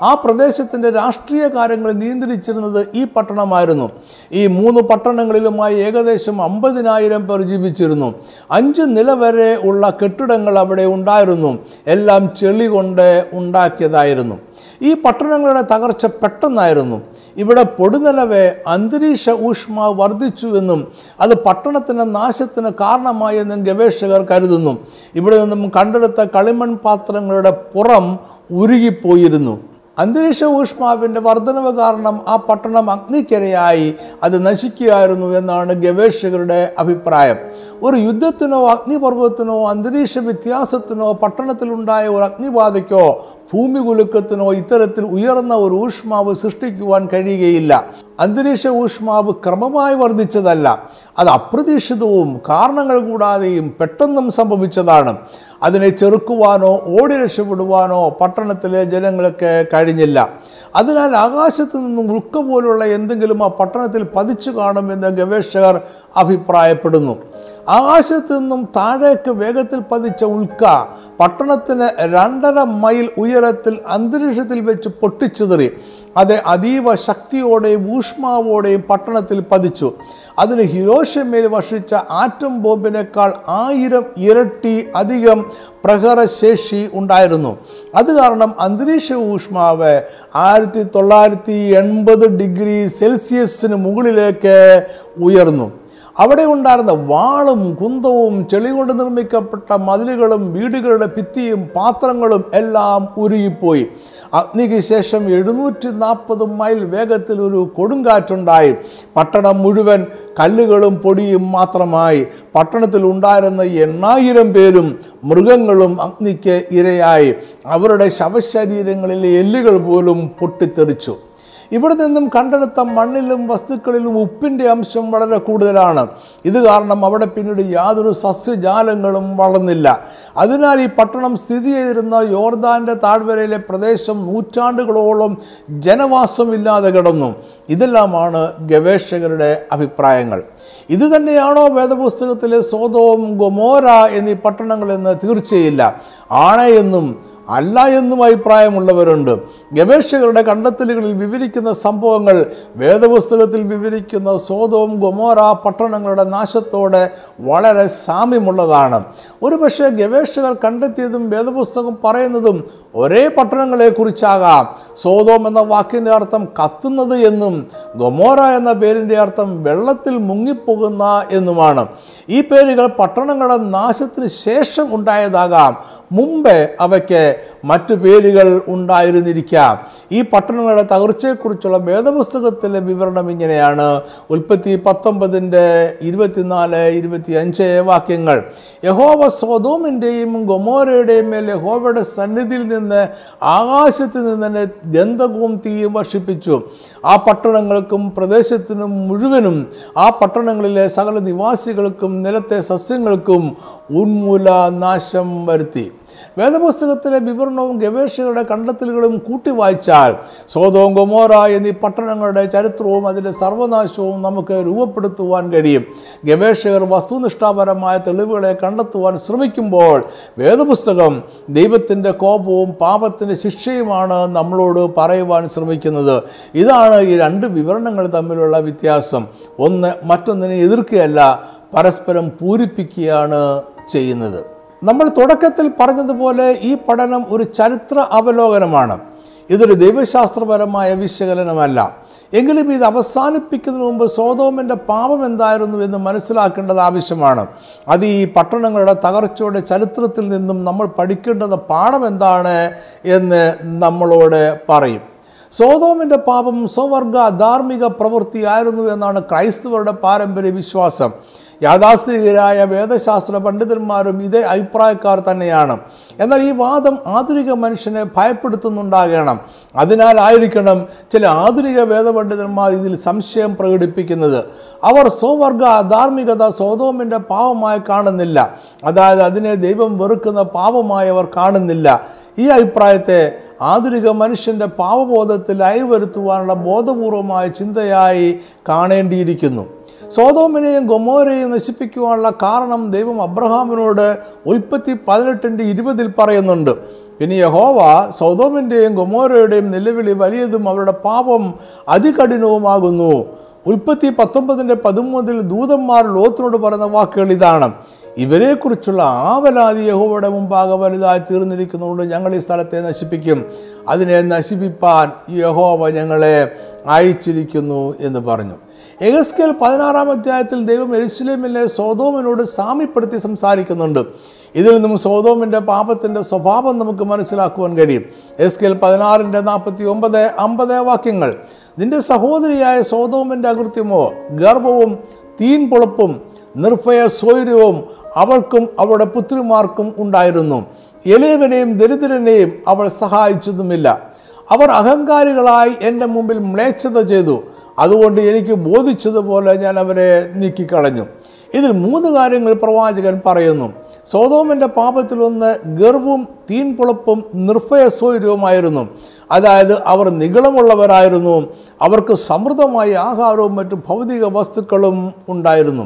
ആ പ്രദേശത്തിന്റെ രാഷ്ട്രീയ കാര്യങ്ങൾ നിയന്ത്രിച്ചിരുന്നത് ഈ പട്ടണമായിരുന്നു. ഈ മൂന്ന് പട്ടണങ്ങളിലുമായി ഏകദേശം അമ്പതിനായിരം പേർ ജീവിച്ചിരുന്നു. അഞ്ച് നില വരെ ഉള്ള കെട്ടിടങ്ങൾ അവിടെ ഉണ്ടായിരുന്നു. എല്ലാം ചെളി കൊണ്ട് ഉണ്ടാക്കിയതായിരുന്നു. ഈ പട്ടണങ്ങളുടെ തകർച്ച പെട്ടെന്നായിരുന്നു. ഇവിടെ പൊടുന്നലവേ അന്തരീക്ഷ ഊഷ്മാവ് വർദ്ധിച്ചുവെന്നും അത് പട്ടണത്തിന്റെ നാശത്തിന് കാരണമായെന്നും ഗവേഷകർ കരുതുന്നു. ഇവിടെ നിന്നും കണ്ടെടുത്ത കളിമൺ പാത്രങ്ങളുടെ പുറം ഉരുകിപ്പോയിരുന്നു. അന്തരീക്ഷ ഊഷ്മാവിന്റെ വർധനവ് കാരണം ആ പട്ടണം അഗ്നിക്കരയായി അത് നശിക്കുകയായിരുന്നു എന്നാണ് ഗവേഷകരുടെ അഭിപ്രായം. ഒരു യുദ്ധത്തിനോ അഗ്നിപർവത്തിനോ അന്തരീക്ഷ വ്യത്യാസത്തിനോ പട്ടണത്തിലുണ്ടായ ഒരു അഗ്നിബാധയ്ക്കോ ഭൂമി കുലുക്കത്തിനോ ഇത്തരത്തിൽ ഉയർന്ന ഒരു ഊഷ്മാവ് സൃഷ്ടിക്കുവാൻ കഴിയുകയില്ല. അന്തരീക്ഷ ഊഷ്മാവ് ക്രമമായി വർദ്ധിച്ചതല്ല. അത് അപ്രതീക്ഷിതവും കാരണങ്ങൾ കൂടാതെയും പെട്ടെന്നും സംഭവിച്ചതാണ്. അതിനെ ചെറുക്കുവാനോ ഓടി രക്ഷപ്പെടുവാനോ പട്ടണത്തിലെ ജനങ്ങൾക്ക് കഴിഞ്ഞില്ല. അതിനാൽ ആകാശത്ത് നിന്നും ഉൾക്ക പോലുള്ള എന്തെങ്കിലും ആ പട്ടണത്തിൽ പതിച്ചു കാണുമെന്ന് ഗവേഷകർ അഭിപ്രായപ്പെടുന്നു. ആകാശത്ത് നിന്നും താഴേക്ക് വേഗത്തിൽ പതിച്ച ഉൽക്ക പട്ടണത്തിന് രണ്ടര മൈൽ ഉയരത്തിൽ അന്തരീക്ഷത്തിൽ വെച്ച് പൊട്ടിച്ചിതറി. അത് അതീവ ശക്തിയോടെയും ഊഷ്മാവോടെയും പട്ടണത്തിൽ പതിച്ചു. അതിന് ഹിരോഷമേൽ വർഷിച്ച ആറ്റം ബോംബിനേക്കാൾ ആയിരം ഇരട്ടി അധികം പ്രഹരശേഷി ഉണ്ടായിരുന്നു. അത് കാരണം അന്തരീക്ഷ ഊഷ്മാവ് ആയിരത്തി തൊള്ളായിരത്തി എൺപത് ഡിഗ്രി സെൽഷ്യസിന് മുകളിലേക്ക് ഉയർന്നു. അവിടെ ഉണ്ടായിരുന്ന വാളും കുന്തവും ചെളി കൊണ്ട് നിർമ്മിക്കപ്പെട്ട മതിലുകളും വീടുകളുടെ ഭിത്തിയും പാത്രങ്ങളും എല്ലാം ഉരുകിപ്പോയി. അഗ്നിക്ക് ശേഷം എഴുന്നൂറ്റി നാൽപ്പത് മൈൽ വേഗത്തിൽ ഒരു കൊടുങ്കാറ്റുണ്ടായി. പട്ടണം മുഴുവൻ കല്ലുകളും പൊടിയും മാത്രമായി. പട്ടണത്തിൽ ഉണ്ടായിരുന്ന എണ്ണായിരം പേരും മൃഗങ്ങളും അഗ്നിക്ക് ഇരയായി. അവരുടെ ശവശരീരങ്ങളിലെ എല്ലുകൾ പോലും പൊട്ടിത്തെറിച്ചു. ഇവിടെ നിന്നും കണ്ടെടുത്ത മണ്ണിലും വസ്തുക്കളിലും ഉപ്പിന്റെ അംശം വളരെ കൂടുതലാണ്. ഇത് കാരണം അവിടെ പിന്നീട് യാതൊരു സസ്യജാലങ്ങളും വളർന്നില്ല. അതിനാൽ ഈ പട്ടണം സ്ഥിതി ചെയ്തിരുന്ന യോർദാന്റെ താഴ്വരയിലെ പ്രദേശം നൂറ്റാണ്ടുകളോളം ജനവാസമില്ലാതെ കിടന്നു. ഇതെല്ലാമാണ് ഗവേഷകരുടെ അഭിപ്രായങ്ങൾ. ഇത് തന്നെയാണോ വേദപുസ്തകത്തിലെ സോതവും ഗൊമോര എന്നീ പട്ടണങ്ങളെന്ന് തീർച്ചയില്ല. ആണെന്നും അല്ല എന്നും അഭിപ്രായമുള്ളവരുണ്ട്. ഗവേഷകരുടെ കണ്ടെത്തലുകളിൽ വിവരിക്കുന്ന സംഭവങ്ങൾ വേദപുസ്തകത്തിൽ വിവരിക്കുന്ന സോതവും ഗൊമോറ പട്ടണങ്ങളുടെ നാശത്തോടെ വളരെ സാമ്യമുള്ളതാണ്. ഒരുപക്ഷെ ഗവേഷകർ കണ്ടെത്തിയതും വേദപുസ്തകം പറയുന്നതും ഒരേ പട്ടണങ്ങളെക്കുറിച്ചാകാം. സോതോം എന്ന വാക്കിന്റെ അർത്ഥം കത്തുന്നത് എന്നും ഗൊമോറ എന്ന പേരിന്റെ അർത്ഥം വെള്ളത്തിൽ മുങ്ങിപ്പോകുന്ന എന്നുമാണ്. ഈ പേരുകൾ പട്ടണങ്ങളുടെ നാശത്തിന് ശേഷം ഉണ്ടായതാകാം. മുമ്പ് അവയ്ക്ക് മറ്റു പേരുകൾ ഉണ്ടായിരുന്നിരിക്കാം. ഈ പട്ടണങ്ങളുടെ തകർച്ചയെക്കുറിച്ചുള്ള വേദപുസ്തകത്തിലെ വിവരണം ഇങ്ങനെയാണ്. ഉൽപ്പത്തി പത്തൊമ്പതിന്റെ ഇരുപത്തിനാല് ഇരുപത്തി അഞ്ച് വാക്യങ്ങൾ. യഹോവ സ്വതോമിന്റെയും ഗൊമോരയുടെയും മേൽ യഹോവയുടെ സന്നിധിയിൽ നിന്ന് ആകാശത്ത് നിന്ന് തന്നെ ഗന്ധകവും തീയും വർഷിപ്പിച്ചു. ആ പട്ടണങ്ങൾക്കും പ്രദേശത്തിനും മുഴുവനും ആ പട്ടണങ്ങളിലെ സകല നിവാസികൾക്കും നിലത്തെ സസ്യങ്ങൾക്കും ഉന്മൂല നാശം വരുത്തി. വേദപുസ്തകത്തിലെ വിവരണവും ഗവേഷകരുടെ കണ്ടെത്തലുകളും കൂട്ടി വായിച്ചാൽ സോതോം ഗൊമോറ എന്നീ പട്ടണങ്ങളുടെ ചരിത്രവും അതിന്റെ സർവനാശവും നമുക്ക് രൂപപ്പെടുത്തുവാൻ കഴിയും. ഗവേഷകർ വസ്തുനിഷ്ഠാപരമായ തെളിവുകളെ കണ്ടെത്തുവാൻ ശ്രമിക്കുമ്പോൾ വേദപുസ്തകം ദൈവത്തിന്റെ കോപവും പാപത്തിന്റെ ശിക്ഷയുമാണ് നമ്മളോട് പറയുവാൻ ശ്രമിക്കുന്നത്. ഇതാണ് ഈ രണ്ട് വിവരണങ്ങൾ തമ്മിലുള്ള വ്യത്യാസം. ഒന്ന് മറ്റൊന്നിനെ എതിർക്കുകയല്ല പരസ്പരം പൂരിപ്പിക്കുകയാണ് ചെയ്യുന്നത്. നമ്മൾ തുടക്കത്തിൽ പറഞ്ഞതുപോലെ ഈ പഠനം ഒരു ചരിത്ര അവലോകനമാണ്. ഇതൊരു ദൈവശാസ്ത്രപരമായ വിശകലനമല്ല. എങ്കിലും ഇത് അവസാനിപ്പിക്കുന്നതിന് മുമ്പ് സോതോമിന്റെ പാപം എന്തായിരുന്നു എന്ന് മനസ്സിലാക്കേണ്ടത് ആവശ്യമാണ്. അത് ഈ പട്ടണങ്ങളുടെ തകർച്ചയുടെ ചരിത്രത്തിൽ നിന്നും നമ്മൾ പഠിക്കേണ്ടത് പാഠം എന്താണ് എന്ന് നമ്മളോട് പറയും. സോതോമിന്റെ പാപം സ്വവർഗ ധാർമ്മിക പ്രവൃത്തിയായിരുന്നു എന്നാണ് ക്രൈസ്തവരുടെ പാരമ്പര്യ വിശ്വാസം. യാഥാസ്ഥിതികരായ വേദശാസ്ത്ര പണ്ഡിതന്മാരും ഇതേ അഭിപ്രായക്കാർ തന്നെയാണ്. എന്നാൽ ഈ വാദം ആധുനിക മനുഷ്യനെ ഭയപ്പെടുത്തുന്നുണ്ടാകണം. അതിനാലായിരിക്കണം ചില ആധുനിക വേദപണ്ഡിതന്മാർ ഇതിൽ സംശയം പ്രകടിപ്പിക്കുന്നത്. അവർ സ്വവർഗ ധാർമ്മികത സ്വതോമിന്റെ പാപമായി കാണുന്നില്ല. അതായത് അതിനെ ദൈവം വെറുക്കുന്ന പാപമായി അവർ കാണുന്നില്ല. ഈ അഭിപ്രായത്തെ ആധുനിക മനുഷ്യന്റെ പാവബോധത്തിൽ അയവരുത്തുവാനുള്ള ബോധപൂർവമായ ചിന്തയായി കാണേണ്ടിയിരിക്കുന്നു. സോതോമിനെയും ഗൊമോരെയും നശിപ്പിക്കുവാനുള്ള കാരണം ദൈവം അബ്രഹാമിനോട് ഉൽപ്പത്തി പതിനെട്ടിന്റെ ഇരുപതിൽ പറയുന്നുണ്ട്. ഇനി യഹോവ സൗദോമിന്റെയും ഗൊമോരയുടെയും നിലവിളി വലിയതും അവരുടെ പാപം അതികഠിനവുമാകുന്നു. ഉൽപ്പത്തി പത്തൊമ്പതിന്റെ പതിമൂന്നിൽ ദൂതന്മാർ ലോത്തിനോട് പറയുന്ന വാക്കുകൾ ഇതാണ്. ഇവരെക്കുറിച്ചുള്ള ആവലാതി യഹോവയുടെ മുമ്പാകെ വലുതായി തീർന്നിരിക്കുന്നതുകൊണ്ട് ഞങ്ങൾ ഈ സ്ഥലത്തെ നശിപ്പിക്കും. അതിനെ നശിപ്പിപ്പാൻ യഹോവ ഞങ്ങളെ അയച്ചിരിക്കുന്നു എന്ന് പറഞ്ഞു. എഗസ്കേൽ പതിനാറാം അധ്യായത്തിൽ ദൈവം എരുസലേമിലെ സോതോമിനോട് സാമ്യപ്പെടുത്തി സംസാരിക്കുന്നുണ്ട്. ഇതിൽ നിന്നും സോതോമിന്റെ പാപത്തിന്റെ സ്വഭാവം നമുക്ക് മനസ്സിലാക്കുവാൻ കഴിയും. എസ്കേൽ പതിനാറിന്റെ നാൽപ്പത്തി ഒമ്പത് അമ്പത് വാക്യങ്ങൾ. നിന്റെ സഹോദരിയായ സോതോമിന്റെ അകൃത്യമോ ഗർഭവും തീൻ പൊളപ്പും നിർഭയ സ്വൈര്യവും അവൾക്കും അവളുടെ പുത്രിമാർക്കും ഉണ്ടായിരുന്നു. എളിയവനെയും ദരിദ്രനെയും അവൾ സഹായിച്ചതുമില്ല. അവർ അഹങ്കാരികളായി എന്റെ മുമ്പിൽ മ്ലേച്ഛത ചെയ്തു. അതുകൊണ്ട് എനിക്ക് ബോധിച്ചതുപോലെ ഞാൻ അവരെ നീക്കിക്കളഞ്ഞു. ഇതിൽ മൂന്ന് കാര്യങ്ങൾ പ്രവാചകൻ പറയുന്നു. സോതോമിന്റെ പാപത്തിൽ ഒന്ന് ഗർവും തീൻപുളപ്പും നിർഭയ സ്വൈര്യവുമായിരുന്നു അതായത് അവർ നികളമുള്ളവരായിരുന്നു അവർക്ക് സമൃദ്ധമായ ആഹാരവും മറ്റു ഭൗതിക വസ്തുക്കളും ഉണ്ടായിരുന്നു.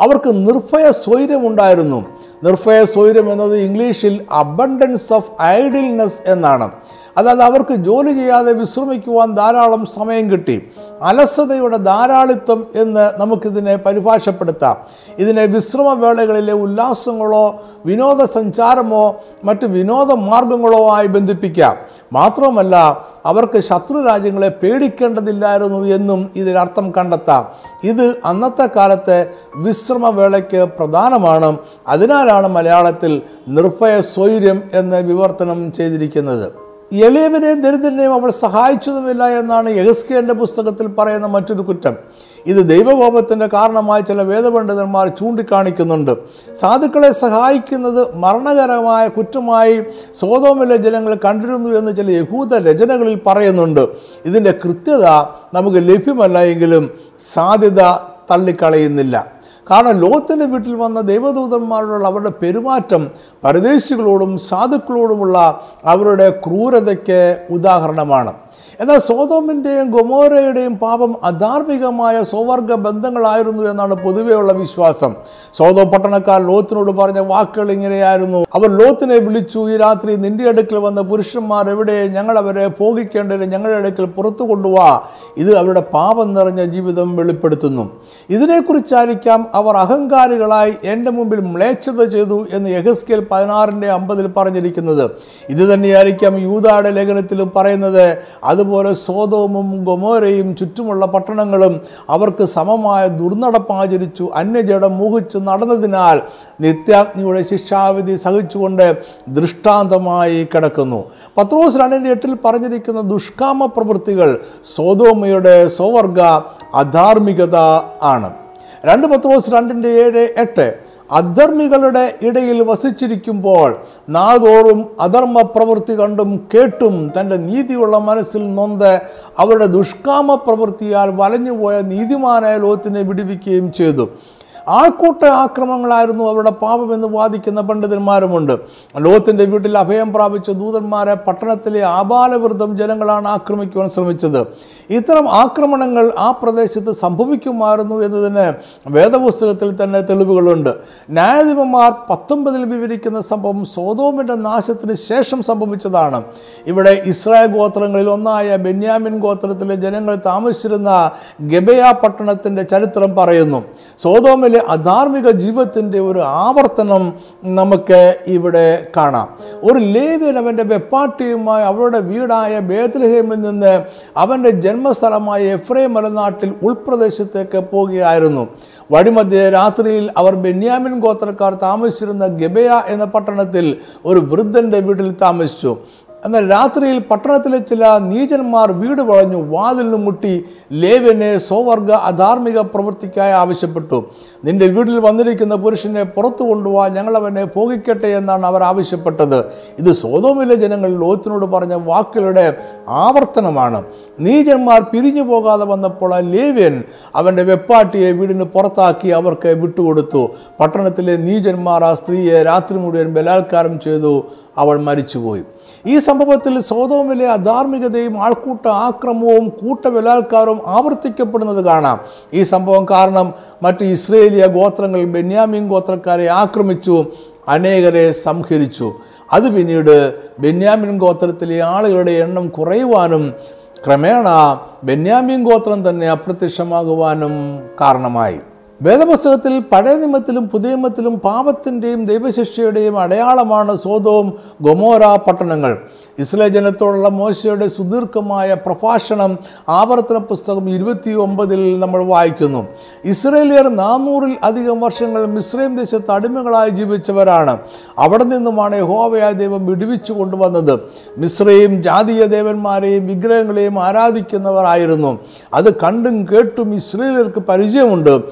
അവർക്ക് നിർഭയ സ്വൈര്യമുണ്ടായിരുന്നു നിർഭയ സ്വൈര്യം എന്നത് ഇംഗ്ലീഷിൽ അബണ്ടൻസ് ഓഫ് ഐഡിൽനെസ് എന്നാണ്. അതായത് അവർക്ക് ജോലി ചെയ്യാതെ വിശ്രമിക്കുവാൻ ധാരാളം സമയം കിട്ടി. അലസതയുടെ ധാരാളിത്വം എന്ന് നമുക്കിതിനെ പരിഭാഷപ്പെടുത്താം. ഇതിനെ വിശ്രമവേളകളിലെ ഉല്ലാസങ്ങളോ വിനോദസഞ്ചാരമോ മറ്റ് വിനോദ മാർഗങ്ങളോ ആയി ബന്ധിപ്പിക്കാം. മാത്രമല്ല അവർക്ക് ശത്രു രാജ്യങ്ങളെ പേടിക്കേണ്ടതില്ലായിരുന്നു എന്നും ഇതിനർത്ഥം കണ്ടെത്താം. ഇത് അന്നത്തെ കാലത്തെ വിശ്രമവേളയ്ക്ക് പ്രധാനമാണ്. അതിനാലാണ് മലയാളത്തിൽ നിർഭയ സ്വൈര്യം എന്ന് വിവർത്തനം ചെയ്തിരിക്കുന്നത്. എളിയവനെയും ദരിദ്രനെയും അവൾ സഹായിച്ചതുമില്ല എന്നാണ് യഹസ്കേന്റെ പുസ്തകത്തിൽ പറയുന്ന മറ്റൊരു കുറ്റം. ഇത് ദൈവകോപത്തിന്റെ കാരണമായി ചില വേദപണ്ഡിതന്മാർ ചൂണ്ടിക്കാണിക്കുന്നുണ്ട്. സാധുക്കളെ സഹായിക്കുന്നത് മരണകരമായ കുറ്റമായി സോതോമിലെ ജനങ്ങൾ കണ്ടിരുന്നു എന്ന് ചില യഹൂദ രചനകളിൽ പറയുന്നുണ്ട്. ഇതിന്റെ കൃത്യത നമുക്ക് ലഭ്യമല്ല എങ്കിലും സാധ്യത തള്ളിക്കളയുന്നില്ല. കാരണം ലോകത്തിന്റെ വീട്ടിൽ വന്ന ദൈവദൂതന്മാരോടുള്ള അവരുടെ പെരുമാറ്റം പരദേശികളോടും സാധുക്കളോടുമുള്ള അവരുടെ ക്രൂരതയ്ക്ക് ഉദാഹരണമാണ്. എന്നാൽ സോതോമിന്റെയും ഗൊമോരയുടെയും പാപം അധാർമികമായ സ്വവർഗ ബന്ധങ്ങളായിരുന്നു എന്നാണ് പൊതുവെയുള്ള വിശ്വാസം. സോതോ പട്ടണക്കാർ ലോത്തിനോട് പറഞ്ഞ വാക്കുകൾ ഇങ്ങനെയായിരുന്നു. അവർ ലോത്തിനെ വിളിച്ചു ഈ രാത്രി നിന്റെ അടുക്കൽ വന്ന പുരുഷന്മാർ എവിടെ? ഞങ്ങൾ അവരെ ഞങ്ങളുടെ അടുക്കൽ പുറത്തു കൊണ്ടുപോവാ ഇത് അവരുടെ പാപം നിറഞ്ഞ ജീവിതം വെളിപ്പെടുത്തുന്നു. ഇതിനെക്കുറിച്ചായിരിക്കാം അവർ അഹങ്കാരികളായി എന്റെ മുമ്പിൽ മ്ലേച്ഛത ചെയ്തു എന്ന് യഹസ്കേൽ പതിനാറിന്റെ അമ്പതിൽ പറഞ്ഞിരിക്കുന്നത്. ഇത് തന്നെയായിരിക്കാം യൂതാടെ ലേഖനത്തിലും പറയുന്നത്. അതുപോലെ സോതോമും ഗൊമോരയും ചുറ്റുമുള്ള പട്ടണങ്ങളും അവർക്ക് സമമായ ദുർനടപ്പാചരിച്ചു അന്യജടം മോഹിച്ച് നടന്നതിനാൽ നിത്യാഗ്നിയുടെ ശിക്ഷാവിധി സഹിച്ചുകൊണ്ട് ദൃഷ്ടാന്തമായി കിടക്കുന്നു. പത്രോസ് രണ്ടിന്റെ എട്ടിൽ പറഞ്ഞിരിക്കുന്ന ദുഷ്കാമ പ്രവൃത്തികൾ സോതോമയുടെ സ്വവർഗ അധാർമികത ആണ്. രണ്ട് പത്രോസ് രണ്ടിന്റെ ഏഴ് എട്ട് അധർമ്മികളുടെ ഇടയിൽ വസിച്ചിരിക്കുമ്പോൾ നാൾതോറും അധർമ്മ പ്രവൃത്തി കണ്ടും കേട്ടും തന്റെ നീതിയുള്ള മനസ്സിൽ നൊന്ത് അവരുടെ ദുഷ്കാമ പ്രവൃത്തിയാൽ വലഞ്ഞുപോയ നീതിമാനായ ലോത്തിനെ വിടിവിക്കുകയും ചെയ്തു. ആൾക്കൂട്ട ആക്രമണങ്ങളായിരുന്നു അവരുടെ പാപമെന്ന് വാദിക്കുന്ന പണ്ഡിതന്മാരുമുണ്ട്. ലോകത്തിന്റെ വീട്ടിൽ അഭയം പ്രാപിച്ച ദൂതന്മാരെ പട്ടണത്തിലെ ആബാലവൃദ്ധം ജനങ്ങളാണ് ആക്രമിക്കുവാൻ ശ്രമിച്ചത്. ഇത്തരം ആക്രമണങ്ങൾ ആ പ്രദേശത്ത് സംഭവിക്കുമായിരുന്നു എന്നതിന് വേദപുസ്തകത്തിൽ തന്നെ തെളിവുകളുണ്ട്. ന്യായാധിപന്മാർ പത്തൊമ്പതിൽ വിവരിക്കുന്ന സംഭവം സോതോമിന്റെ നാശത്തിന് ശേഷം സംഭവിച്ചതാണ്. ഇവിടെ ഇസ്രായേൽ ഗോത്രങ്ങളിൽ ഒന്നായ ബെന്യാമിൻ ഗോത്രത്തിലെ ജനങ്ങൾ താമസിച്ചിരുന്ന ഗബയ പട്ടണത്തിന്റെ ചരിത്രം പറയുന്നു. സോതോമിലെ അധാർമിക ജീവിതത്തിന്റെ ഒരു ആവർത്തനം നമുക്ക് ഇവിടെ കാണാം. ഒരു ലേവ്യൻ അവന്റെ വെപ്പാട്ടിയുമായി അവളുടെ വീടായ ബേത്ലഹേമിൽ നിന്ന് അവന്റെ ജന്മസ്ഥലമായ എഫ്രൈം മലനാട്ടിൽ ഉൾപ്രദേശത്തേക്ക് പോവുകയായിരുന്നു വഴിമധ്യേ രാത്രിയിൽ അവർ ബെന്യാമിൻ ഗോത്രക്കാർ താമസിച്ചിരുന്ന ഗബയ എന്ന പട്ടണത്തിൽ ഒരു വൃദ്ധന്റെ വീട്ടിൽ താമസിച്ചു. എന്നാൽ രാത്രിയിൽ പട്ടണത്തിലെ ചില നീചന്മാർ വീട് വളഞ്ഞു വാതിലിന് മുട്ടി ലേവ്യനെ സ്വവർഗ അധാർമിക പ്രവൃത്തിക്കായി ആവശ്യപ്പെട്ടു. നിന്റെ വീട്ടിൽ വന്നിരിക്കുന്ന പുരുഷനെ പുറത്തു കൊണ്ടുപോവാ ഞങ്ങളവനെ പോകിക്കട്ടെ എന്നാണ് അവർ ആവശ്യപ്പെട്ടത്. ഇത് സോതോമിലെ ജനങ്ങൾ ലോത്തിനോട് പറഞ്ഞ വാക്കുകളുടെ ആവർത്തനമാണ്. നീചന്മാർ പിരിഞ്ഞു പോകാതെ വന്നപ്പോൾ ആ ലേവ്യൻ അവന്റെ വെപ്പാട്ടിയെ വീടിന് പുറത്താക്കി അവർക്ക് വിട്ടുകൊടുത്തു. പട്ടണത്തിലെ നീചന്മാർ ആ സ്ത്രീയെ രാത്രി മുഴുവൻ ബലാത്കാരം ചെയ്തു. അവൾ മരിച്ചുപോയി. ഈ സംഭവത്തിൽ സോതോമിലെ അധാർമികതയും ആൾക്കൂട്ട ആക്രമവും കൂട്ടബലാത്കാരവും ആവർത്തിക്കപ്പെടുന്നത് കാണാം. ഈ സംഭവം കാരണം മറ്റ് ഇസ്രേലിയ ഗോത്രങ്ങൾ ബെന്യാമിൻ ഗോത്രക്കാരെ ആക്രമിച്ചു അനേകരെ സംഹരിച്ചു. അത് പിന്നീട് ബെന്യാമിൻ ഗോത്രത്തിലെ ആളുകളുടെ എണ്ണം കുറയുവാനും ക്രമേണ ബെന്യാമിൻ ഗോത്രം തന്നെ അപ്രത്യക്ഷമാകുവാനും കാരണമായി. വേദപുസ്തകത്തിൽ പഴയ നിയമത്തിലും പുതിയ നിയമത്തിലും പാപത്തിന്റെയും ദൈവശിക്ഷയുടെയും അടയാളമാണ് സോതവും ഗൊമോര പട്ടണങ്ങൾ. ഇസ്ലേ ജനത്തോടുള്ള മോശയുടെ സുദീർഘമായ പ്രഭാഷണം ആവർത്തന പുസ്തകം ഇരുപത്തി ഒമ്പതിൽ നമ്മൾ വായിക്കുന്നു. ഇസ്രേലിയർ നാനൂറിൽ അധികം വർഷങ്ങൾ മിസ്രൈം ദേശത്ത് അടിമകളായി ജീവിച്ചവരാണ്. അവിടെ നിന്നുമാണ് യഹോവയായ ദൈവം വിടുവിച്ചു കൊണ്ടുവന്നത്. മിശ്രയും ജാതീയ ദേവന്മാരെയും വിഗ്രഹങ്ങളെയും ആരാധിക്കുന്നവരായിരുന്നു അത് കണ്ടും കേട്ടും ഇസ്രേലിയർക്ക് പരിചയമുണ്ട്.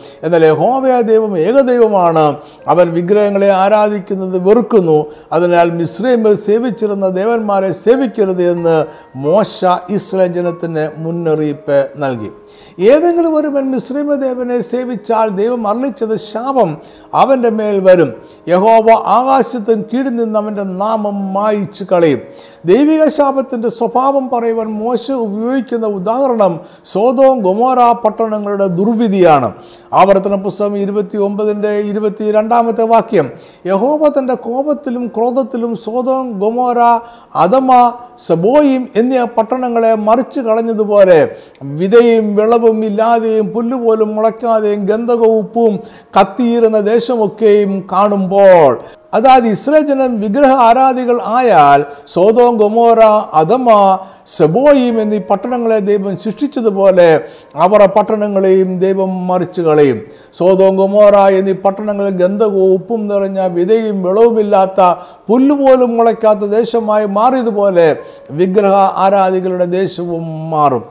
യഹോവയായ ദൈവം ഏകദൈവമാണ്. അവൻ വിഗ്രഹങ്ങളെ ആരാധിക്കുന്നത് വെറുക്കുന്നു. അതിനാൽ മിശ്രീമ സേവിച്ചിരുന്ന ദേവന്മാരെ സേവിക്കരുത് എന്ന് മോശ ഇസ്രായേൽ ജനത്തിന് മുന്നറിയിപ്പ് നൽകി. ഏതെങ്കിലും ഒരുവൻ മിശ്രീമ ദേവനെ സേവിച്ചാൽ ദൈവം അറിയിച്ചത് ശാപം അവന്റെ മേൽ വരും. യഹോവ ആകാശത്തും കീഴിൽ നിന്ന് അവന്റെ നാമം മായിച്ചു കളയും ദൈവിക ശാപത്തിന്റെ സ്വഭാവം പറയുവാൻ മോശ ഉപയോഗിക്കുന്ന ഉദാഹരണം സോതോം ഗൊമോറ പട്ടണങ്ങളുടെ ദുർവിധിയാണ്. ആവർത്തന പുസ്തകം ഇരുപത്തി ഒമ്പതിന്റെ ഇരുപത്തി രണ്ടാമത്തെ വാക്യം. യഹോബ തന്റെ കോപത്തിലും ക്രോധത്തിലും സോതോം ഗൊമോര അദമ സബോയും എന്നീ പട്ടണങ്ങളെ മറിച്ച് കളഞ്ഞതുപോലെ വിതയും വിളവും ഇല്ലാതെയും പുല്ലുപോലും മുളയ്ക്കാതെയും ഗന്ധകവും ഉപ്പും കത്തിയിരുന്ന ദേശമൊക്കെയും കാണുമ്പോൾ അതായത് ഇസ്രജനം വിഗ്രഹ ആരാധികൾ ആയാൽ സോതോം ഗൊമോറ അദമ സെബോയും എന്നീ പട്ടണങ്ങളെ ദൈവം സൃഷ്ടിച്ചതുപോലെ അവർ പട്ടണങ്ങളെയും ദൈവം മറിച്ചു കളയും. സോതോം ഗൊമോറ എന്നീ പട്ടണങ്ങളിൽ ഗന്ധകവും ഉപ്പും നിറഞ്ഞ വിതയും വിളവുമില്ലാത്ത പുല്ലുപോലും മുളയ്ക്കാത്ത ദേശമായി മാറിയതുപോലെ വിഗ്രഹ ആരാധികളുടെ ദേശവും മാറും.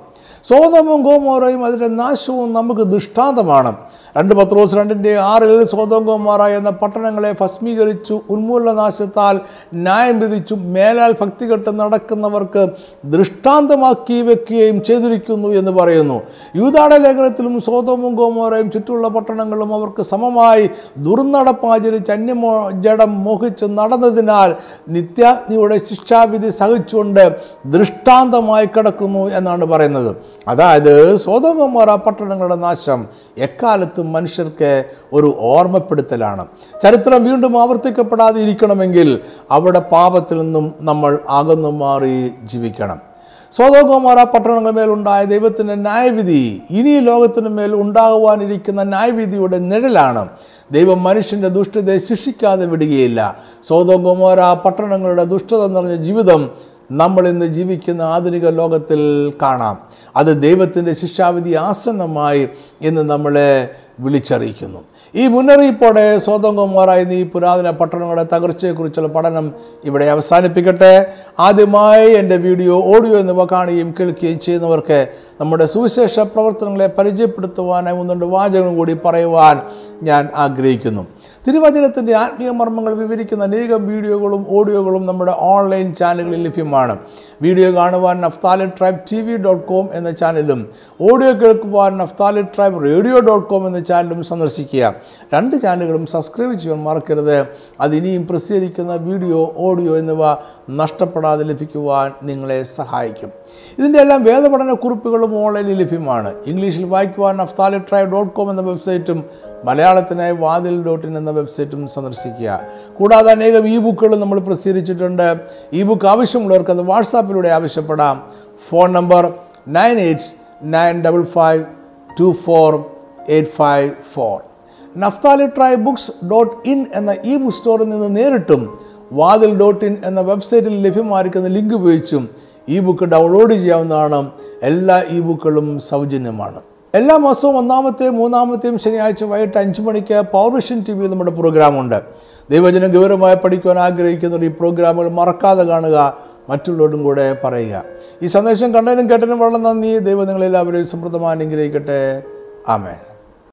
സോതോമും ഗോമോറയും അതിന്റെ നാശവും നമുക്ക് ദൃഷ്ടാന്തമാണ്. രണ്ട് പത്രോസ് രണ്ടിന്റെ ആറിൽ സോതോം ഗോമോറ എന്ന പട്ടണങ്ങളെ ഭസ്മീകരിച്ചു ഉന്മൂലനാശത്താൽ ന്യായം വിധിച്ചു മേലാൽ ഭക്തി കെട്ട് നടക്കുന്നവർക്ക് ദൃഷ്ടാന്തമാക്കി വെക്കുകയും ചെയ്തിരിക്കുന്നു എന്ന് പറയുന്നു. യൂതാട ലേഖനത്തിലും സ്വതവും ഗോമോറയും ചുറ്റുള്ള പട്ടണങ്ങളും അവർക്ക് സമമായി ദുർനടപ്പാചരിച്ച് അന്യമോ ജഡം മോഹിച്ച് നടന്നതിനാൽ നിത്യാജ്ഞിയുടെ ശിക്ഷാവിധി സഹിച്ചുകൊണ്ട് ദൃഷ്ടാന്തമായി കിടക്കുന്നു എന്നാണ് പറയുന്നത്. അതായത് സോതോഗോമോറ പട്ടണങ്ങളുടെ നാശം എക്കാലത്തും മനുഷ്യർക്ക് ഒരു ഓർമ്മപ്പെടുത്തലാണ്. ചരിത്രം വീണ്ടും ആവർത്തിക്കപ്പെടാതെ ഇരിക്കണമെങ്കിൽ അവിടെ പാപത്തിൽ നിന്നും നമ്മൾ അകന്നു മാറി ജീവിക്കണം. സ്വതോകുമാര പട്ടണങ്ങൾ മേലുണ്ടായ ദൈവത്തിന്റെ ന്യായവിധി ഇനി ലോകത്തിനു മേൽ ഉണ്ടാകുവാനിരിക്കുന്ന ന്യായവിധിയുടെ നിഴലാണ്. ദൈവം മനുഷ്യന്റെ ദുഷ്ടതയെ ശിക്ഷിക്കാതെ വിടുകയില്ല. സ്വതോകുമാര പട്ടണങ്ങളുടെ ദുഷ്ടത നിറഞ്ഞ ജീവിതം നമ്മൾ ഇന്ന് ജീവിക്കുന്ന ആധുനിക ലോകത്തിൽ കാണാം. അത് ദൈവത്തിന്റെ ശിക്ഷാവിധി ആസന്നമായി ഇന്ന് നമ്മളെ വിളിച്ചറിയിക്കുന്നു. ഈ മുന്നറിയിപ്പോടെ സ്വതന്ത്രമാർ നീ പുരാതന പട്ടണങ്ങളുടെ തകർച്ചയെക്കുറിച്ചുള്ള പഠനം ഇവിടെ അവസാനിപ്പിക്കട്ടെ. ആദ്യമായി എന്റെ വീഡിയോ ഓഡിയോ എന്നിവ കാണുകയും കേൾക്കുകയും ചെയ്യുന്നവർക്ക് നമ്മുടെ സുവിശേഷ പ്രവർത്തനങ്ങളെ പരിചയപ്പെടുത്തുവാനായി ഒന്നുണ്ട് വാചകം കൂടി പറയുവാൻ ഞാൻ ആഗ്രഹിക്കുന്നു. തിരുവചനത്തിന്റെ ആത്മീയ മർമ്മങ്ങൾ വിവരിക്കുന്ന അനേകം വീഡിയോകളും ഓഡിയോകളും നമ്മുടെ ഓൺലൈൻ ചാനലുകളിൽ ലഭ്യമാണ്. വീഡിയോ കാണുവാൻ നഫ്താലി ട്രൈബ് ടി വി ഡോട്ട് കോം എന്ന ചാനലും ഓഡിയോ കേൾക്കുവാൻ Naphtali tribe radio dot com എന്ന ചാനലും സന്ദർശിക്കുക. രണ്ട് ചാനലുകളും സബ്സ്ക്രൈബ് ചെയ്യാൻ മറക്കരുത്. അത് ഇനിയും പ്രസിദ്ധീകരിക്കുന്ന വീഡിയോ ഓഡിയോ എന്നിവ നഷ്ടപ്പെടാതെ ലഭിക്കുവാൻ നിങ്ങളെ സഹായിക്കും. ഇതിന്റെ എല്ലാം വേദപഠന കുറിപ്പുകളും ഓൺലൈനിൽ ലഭ്യമാണ്. ഇംഗ്ലീഷിൽ വായിക്കുവാൻ നഫ്താലി ട്രൈ ഡോട്ട് കോം എന്ന വെബ്സൈറ്റും മലയാളത്തിനായി വാതിൽ ഡോട്ട് ഇൻ എന്ന വെബ്സൈറ്റും സന്ദർശിക്കുക. കൂടാതെ അനേകം ഇ ബുക്കുകളും നമ്മൾ പ്രസിദ്ധീകരിച്ചിട്ടുണ്ട്. ഇ ബുക്ക് ആവശ്യമുള്ളവർക്ക് അത് വാട്സാപ്പിലൂടെ ആവശ്യപ്പെടാം. Phone number nine eight nine double five two four eight five four. Naphtali tribe books dot in എന്ന ഇ ബുക്ക് സ്റ്റോറിൽ നിന്ന് നേരിട്ടും വാതിൽ ഡോട്ട് ഇൻ എന്ന വെബ്സൈറ്റിൽ ലഭ്യമായിരിക്കുന്ന ലിങ്ക് ഉപയോഗിച്ചും ഇ ബുക്ക് ഡൗൺലോഡ് ചെയ്യാവുന്നതാണ്. എല്ലാ ഇ ബുക്കുകളും സൗജന്യമാണ്. എല്ലാ മാസവും ഒന്നാമത്തെയും മൂന്നാമത്തെയും ശനിയാഴ്ച വൈകിട്ട് അഞ്ച് മണിക്ക് പൗർവിഷൻ ടി വിയിൽ നമ്മുടെ പ്രോഗ്രാമുണ്ട്. ദൈവജനം ഗൗരവമായി പഠിക്കുവാൻ ആഗ്രഹിക്കുന്നവർ ഈ പ്രോഗ്രാമുകൾ മറക്കാതെ കാണുക മറ്റുള്ളവരും കൂടെ പറയുക. ഈ സന്ദേശം കണ്ടതിനും കേട്ടതിനും വളരെ നന്ദി. ദൈവം നിങ്ങളെല്ലാവരെയും സമൃദ്ധമായി അനുഗ്രഹിക്കട്ടെ. ആമേൻ.